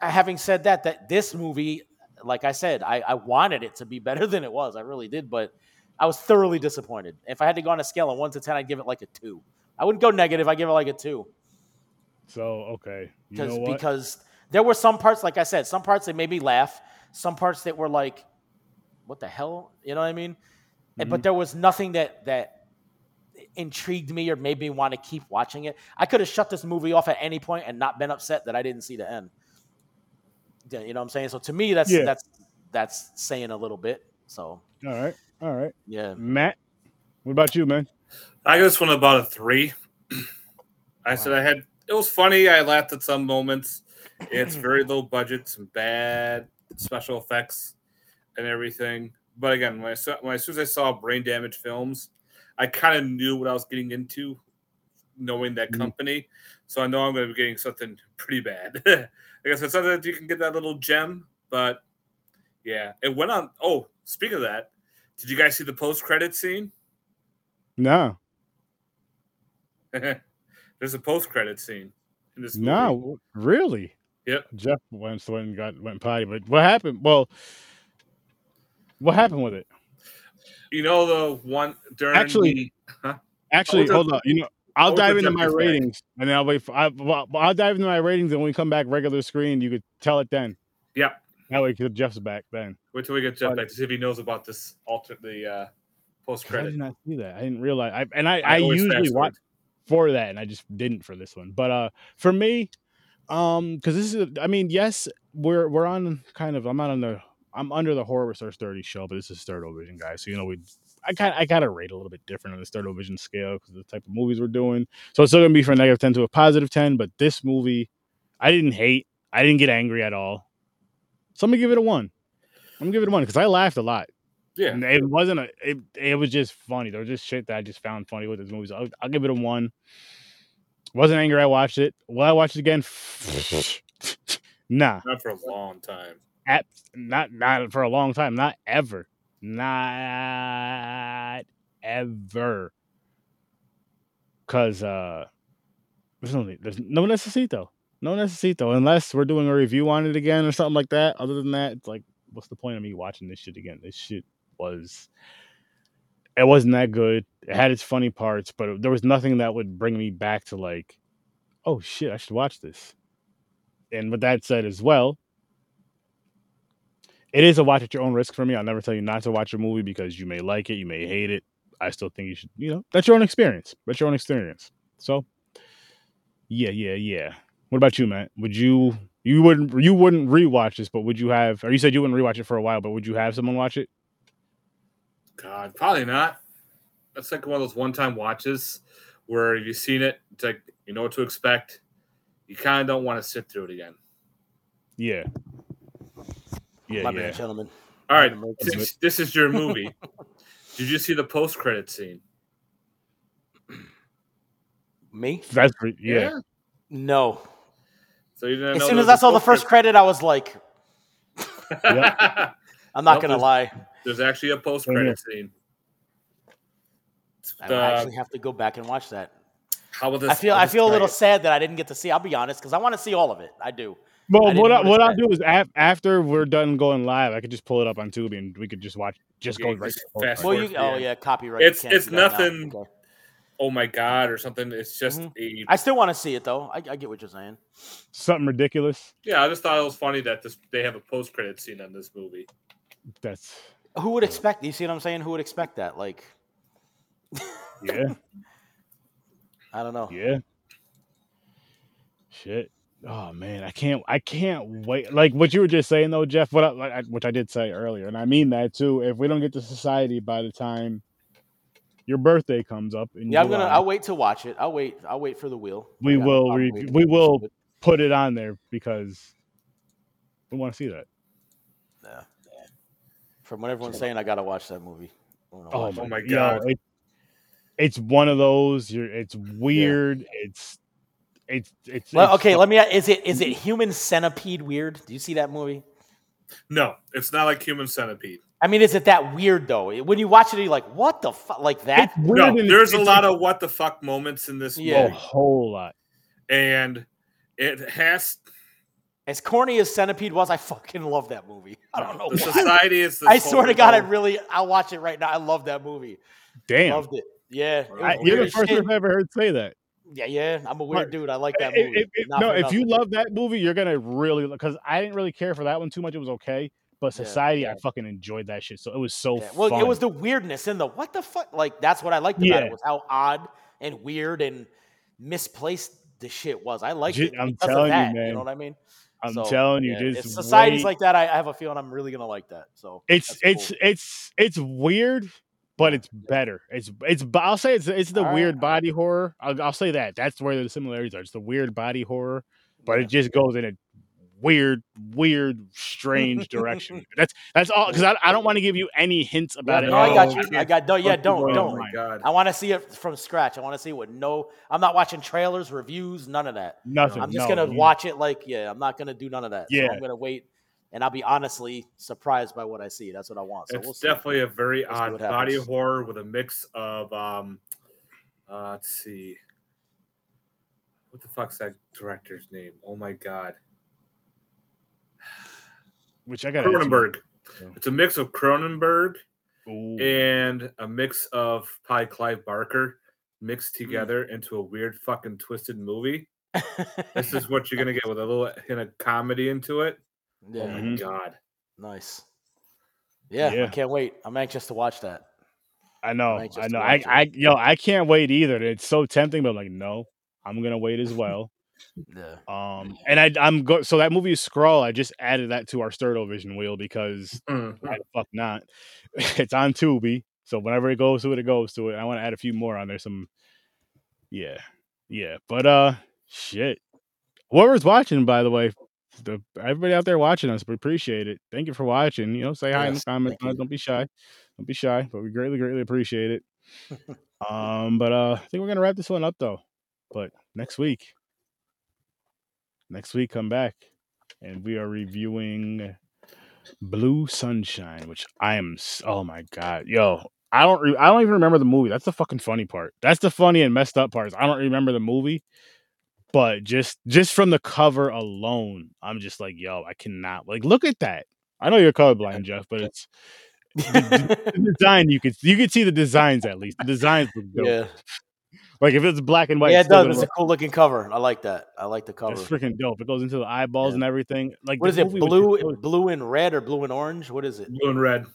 having said that, that this movie, like I said, I, I wanted it to be better than it was. I really did, but I was thoroughly disappointed. If I had to go on a scale of one to ten, I'd give it like a two. I wouldn't go negative. I give it like a two So okay, you because know what? because there were some parts, like I said, some parts that made me laugh. Some parts that were like, "What the hell?" You know what I mean? Mm-hmm. but there was nothing that that intrigued me or made me want to keep watching it. I could have shut this movie off at any point and not been upset that I didn't see the end. Yeah, You know what I'm saying? So to me, that's Yeah. that's that's saying a little bit. So all right, all right. yeah, Matt, what about you, man? I give this one about a three. I said I had it was funny. I laughed at some moments. It's very low budget, some bad special effects and everything. But again, when I saw when as soon as I saw brain damage films, I kind of knew what I was getting into, knowing that Mhm. company. So I know I'm going to be getting something pretty bad. I guess it's sometimes you can get that little gem, but yeah, it went on. Oh, speaking of that, did you guys see the post credit scene? No, There's a post credit scene in this movie. no, really. Yep. Jeff went and got went potty, but what happened? Well, what happened with it? You know the one during Actually- the- Actually, the- hold on. You know, I'll dive into my ratings, and then I'll wait. For, I, well, I'll dive into my ratings, and when we come back regular screen, you could tell it then. Yep. That way, Jeff's back then. Wait till we get Jeff But- back to see if he knows about this alter the uh, post credit. I did not see that. I didn't realize. I, and I, I, usually watch for that, and I just didn't for this one. But uh, for me, um, because this is, I mean, yes, we're we're on kind of. I'm not on the. I'm under the Horror with Sir Sturdy show, but this is third vision, guys. So you know we. I kind I gotta rate a little bit different on this third vision scale because the type of movies we're doing. So it's still gonna be from a negative ten to a positive ten. But this movie, I didn't hate. I didn't get angry at all. So I'm gonna give it a one. I'm gonna give it a one because I laughed a lot. Yeah. And it wasn't a. It, it was just funny. There was just shit that I just found funny with this movie. So I'll, I'll give it a one. Wasn't angry. I watched it. Will I watch it again? nah, Not for a long time. at, not not for a long time. Not ever. Not ever. Cause uh, there's no there's no necesito. No necesito unless we're doing a review on it again or something like that. Other than that, it's like, what's the point of me watching this shit again? This shit was it wasn't that good. It had its funny parts, but there was nothing that would bring me back to like, oh shit, I should watch this. And with that said as well, it is a watch at your own risk for me. I'll never tell you not to watch a movie because you may like it, you may hate it. I still think you should, you know, that's your own experience. That's your own experience. So, yeah, yeah, yeah. What about you, Matt? Would you you wouldn't you wouldn't rewatch this, but would you have? Or you said you wouldn't rewatch it for a while, but would you have someone watch it? God, probably not. That's like one of those one time watches where you've seen it, it's like you know what to expect. You kind of don't want to sit through it again. Yeah. Yeah, my yeah. bad, gentlemen. All right, since this is your movie. Did you see the post credit scene? Me? That's pretty, yeah. No. So you didn't As know soon as I saw the first credit, I was like, credit- I'm not Nope, gonna there's- lie. There's actually a post credit scene. I The- actually have to go back and watch that. how about this? I feel I'll feel a little sad that I didn't get to see. I'll be honest, because I want to see all of it. I do. Well, didn't what I, what I'll do is af- after we're done going live, I could just pull it up on Tubi and we could just watch. Just Okay, go right. just to the fast Well, you to the oh yeah, copyright. It's- it's do now. nothing- oh my god or something. It's just Mhm. a I still want to see it though. I, I get what you're saying. Something ridiculous. yeah. I just thought it was funny that this they have a post credit scene on this movie. That's Who would expect? You see what I'm saying? Who would expect that? Like, yeah, I don't know. yeah. Shit. Oh man, I can't. I can't wait. Like what you were just saying though, Jeff. What I, like, I- which I did say earlier, and I mean that too. If we don't get to society by the time your birthday comes up, in Yeah, I'm gonna. I'll wait to watch it. I'll wait. I'll wait for the wheel. We I got no will problem rev- waiting we for will- it. put it on there because we want to see that. Yeah. From what everyone's saying, I gotta watch that movie. I wanna Oh my, it. Oh my yo, God. it- it's one of those. You're. It's weird. It's. It's. It's. Well, it's okay, fu- let me. Is it is it Human Centipede weird? Do you see that movie? No, it's not like Human Centipede. I mean, is it that weird though? When you watch it, you're like, what the fuck? Like that? No, there's a lot like of what the fuck moments in this Yeah. a whole lot. and it has As corny as Centipede was, I fucking love that movie. I don't know. the why. society is. This I swear to God, I really, I'll watch it right now. I love that movie. Damn, Loved it. Yeah, it I, you're the first shit. person I've ever heard say that. Yeah, yeah. I'm a weird dude. I like that movie. if- Not no, if you love that movie, you're gonna really because I didn't really care for that one too much. It was okay, but Society, yeah. I fucking enjoyed that shit. So it was so Yeah, Well, fun. it was the weirdness and the what the fuck. Like that's what I liked about Yeah. it was how odd and weird and misplaced the shit was. I liked Ju- it. I'm telling you, that, You man. know what I mean? I'm So, telling you, yeah, societies wait. like that, I, I have a feeling I'm really gonna like that. So it's it's cool. it's it's weird, but it's better. It's it's. I'll say it's it's the All right, weird all body horror. I'll, I'll say that. That's where the similarities are. It's the weird body horror, but Yeah. it just goes in a weird, weird, strange direction. That's that's all. Because I, I don't want to give you any hints about it. No, I got you. I I got no. Yeah, Fuck you, don't. Oh don't. my god! I want to see it from scratch. I want to see what no. I'm not watching trailers, reviews, none of that. Nothing. I'm just no, gonna you- watch it like yeah. I'm not gonna do none of that. So Yeah. I'm gonna wait, and I'll be honestly surprised by what I see. That's what I want. So it's we'll see. definitely a very We'll odd body happens. horror with a mix of um uh let's see what the fuck's that director's name oh my god Which I got. cronenberg Yeah. it's a mix of cronenberg Ooh. and a mix of probably clive barker Hmm. mixed together into a weird fucking twisted movie this is what you're gonna get with a little hint of comedy into it yeah, oh my Mhm. god nice. Yeah, I can't wait. I'm anxious to watch that. I know. I know. watch I, it. I, yo, I can't wait either. It's so tempting, but I'm like, no, I'm gonna wait as well. Yeah. Um, and I, I'm go. So that movie is Scrawl, I just added that to our Sturdo Vision wheel because Mhm. why the fuck not? it's on Tubi, so whenever it goes to it, it goes to it. I want to add a few more on there. Some, yeah, yeah. But uh, shit. Whoever's watching, by the way, the everybody out there watching us, we appreciate it. Thank you for watching. You know, say hi in the comments. Don't be shy. Don't be shy. But we greatly, greatly appreciate it. um, but uh, I think we're gonna wrap this one up though. But next week, next week, come back, and we are reviewing Blue Sunshine, which I am. Oh my god, yo, I don't. Re- I don't even remember the movie. That's the fucking funny part. That's the funny and messed up parts. I don't remember the movie, but just just from the cover alone, I'm just like, yo, I cannot. Like, look at that. I know you're colorblind, Jeff, but it's the design. You could you could see the designs at least. The designs look dope. yeah. Like if it's black and white, yeah, it's it does. gonna It's a cool looking cover. I like that. I like the cover. It's freaking dope. It goes into the eyeballs Yeah. and everything. Like what is it? Blue, blue and red, or blue and orange? What is it? blue and red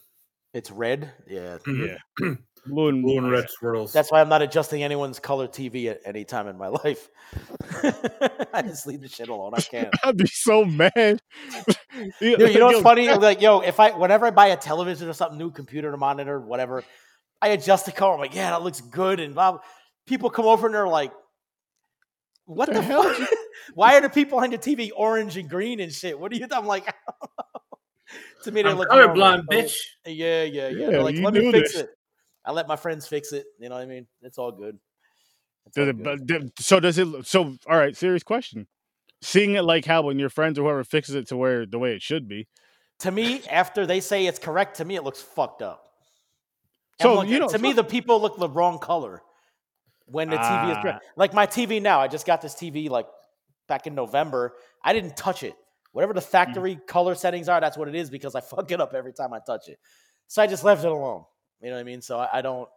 It's red. Yeah. Yeah, blue and blue and red swirls That's why I'm not adjusting anyone's color TV at any time in my life. I just leave the shit alone. I can't. I'd be so mad. Dude, you know what's funny? Like, yo, if I whenever I buy a television or something new, computer to monitor, whatever, I adjust the color. I'm like, yeah, that looks good. And blah. People come over and they're like, "What The the, hell? fuck? Why are the people on the TV orange and green and shit? What do you?" I'm like, to me, they I'm look normal. colorblind So, bitch Yeah, yeah, yeah. Yeah, like, let me fix this. it. I let my friends fix it. You know what I mean? It's all good. It's Does all it- good. did- so does it? So all right, serious question. Seeing it like how when your friends or whoever fixes it to where the way it should be. to me, after they say it's correct, to me it looks fucked up. So looking- you know, to me, the people look the wrong color when the TV is Ah. correct. Like my TV now, I just got this TV like back in November. I didn't touch it. Whatever the factory color settings are, that's what it is because I fuck it up every time I touch it. So I just left it alone. You know what I mean? So I, I don't,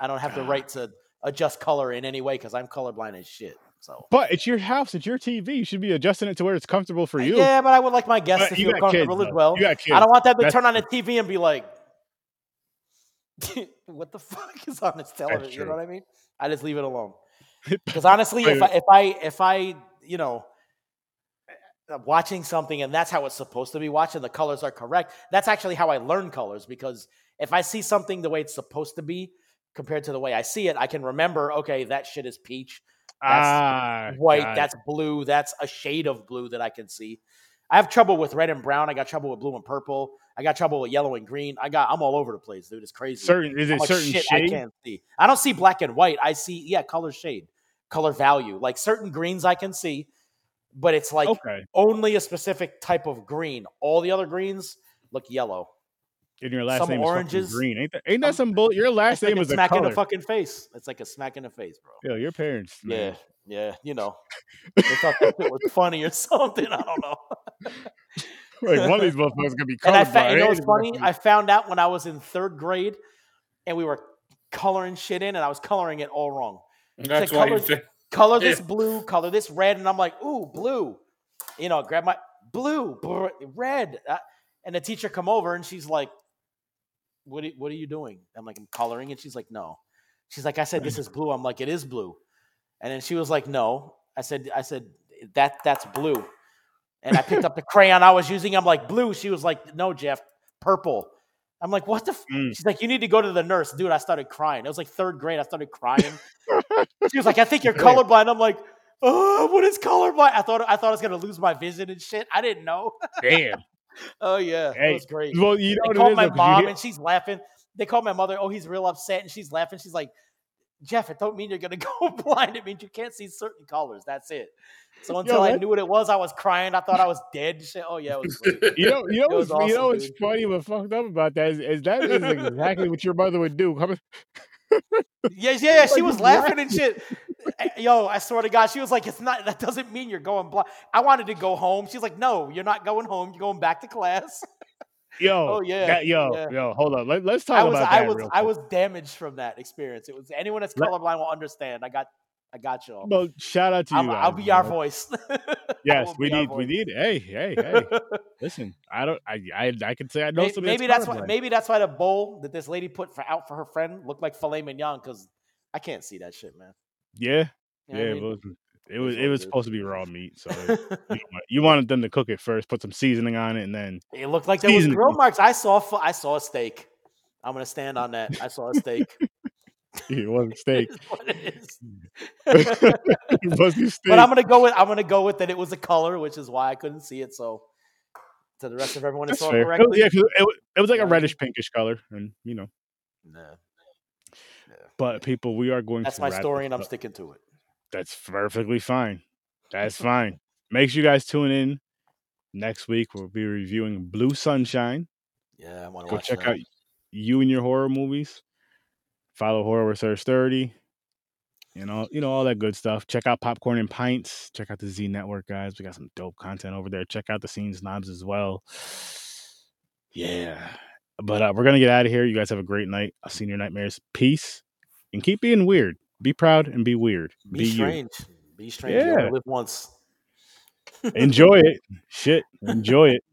I don't have the Ah. right to adjust color in any way because I'm colorblind as shit. So But it's your house, it's your TV. You should be adjusting it to where it's comfortable for you. yeah, but I would like my guests But to feel got kids, comfortable as well. You got kids. I don't want them to That's turn on the TV and be like, "What the fuck is on this television?" You know what I mean? I just leave it alone. Because honestly, if I, if I if I you know uh, watching something and that's how it's supposed to be watched and the colors are correct, that's actually how I learn colors. Because if I see something the way it's supposed to be compared to the way I see it, I can remember. Okay, that shit is peach. That's ah, white. That's blue. That's a shade of blue that I can see. I have trouble with red and brown. I got trouble with blue and purple. I got trouble with yellow and green. I got. I'm all over the place, dude. It's crazy. certain. Is it certain shit I can't see. I don't see black and white. I see yeah, color shade, color value. Like certain greens I can see, but it's like Okay. only a specific type of green. All the other greens look yellow. And your last Some name is oranges, fucking green. Ain't that, ain't that some- some bull? Your last It's like name a is a smack in color. the fucking face. It's like a smack in the face, bro. Yo, your parents. Yeah, man. yeah. You know, they thought that shit was funny or something. I don't know. Like one of these motherfuckers gonna be And I colorblind. found, you know what's funny? I found out when I was in third grade, and we were coloring shit in, and I was coloring it all wrong. That's the why you think Color this blue, color this red, and I'm like, ooh, blue. You know, grab my blue, brr, red, uh, and the teacher come over, and she's like, "What? Are, what are you doing?" I'm like, "I'm coloring," and she's like, "No." She's like, "I said this is blue." I'm like, "It is blue," and then she was like, "No." I said, "I said that that's blue," and I picked up the crayon I was using. I'm like, "Blue." She was like, "No, Jeff, purple." I'm like, "What the?" F-? Mm. She's like, "You need to go to the nurse, dude." I started crying. It was like third grade. I started crying. she was like, "I think you're colorblind." I'm like, "Oh, what is colorblind?" I thought I thought I was gonna lose my vision and shit. I didn't know. Damn. oh yeah, Hey, it was great. Well, you know They called my mom hear- and she's laughing. They called my mother. Oh, he's real upset, and she's laughing. She's like, "Jeff, it don't mean you're gonna go blind. It means you can't see certain colors. That's it." So until I knew what it was, I was crying. I thought I was dead. Shit. Oh yeah, it was. You know, you know, what's, you know awesome, what's funny but fucked up about that is, is that is exactly what your mother would do. Come- Yeah, yeah, yeah. She was laughing and shit. Eh, Yo, I swear to God, she was like, "It's not. That doesn't mean you're going blind." I wanted to go home. She's like, "No, you're not going home. You're going back to class." Yo, Oh, yeah, that- yo, yeah. yo, hold on. Let, us talk I was, about I was, I was damaged from that experience. It was anyone that's Let- colorblind will understand. I got, I got you. all. Well, shout out to you. I'll guys, be our voice. Yes, we need, we need. Hey, hey, hey. Listen, I don't. I, I, I can say I know somebody. maybe that's why. Maybe that's why the bowl that this lady put for out for her friend looked like filet mignon because I can't see that shit, man. Yeah, You know yeah. I mean? Was. It was. It it was supposed to be raw meat, so you, you wanted them to cook it first, put some seasoning on it, and then It looked like there was grill marks. I saw. I saw a steak. I'm gonna stand on that. I saw a steak. it wasn't steak. Is what it is. it wasn't steak. but I'm gonna go with. I'm gonna go with that. It was a color, which is why I couldn't see it. So to the rest of everyone That's saw it fair. It was- correctly. yeah, 'cause it, it was like Yeah, a I reddish pinkish color, and you know. Nah, But people, we are going. that's to my story, and I'm up. sticking to it. That's perfectly fine. That's fine. Make sure you guys tune in next week. We'll be reviewing Blue Sunshine. Yeah, I want to Go check that. out you and your horror movies. Follow Horror with Sir Sturdy. You know, you know, all that good stuff. Check out Popcorn and Pints. Check out the Z Network, guys. We got some dope content over there. Check out the Scenes Knobs as well. Yeah. But uh, we're gonna get out of here. You guys have a great night. I'll see you in your nightmares. Peace. And keep being weird. Be proud and be weird. Be, Be, you. strange. Be strange. Yeah. live once. Enjoy it. Shit. Enjoy it.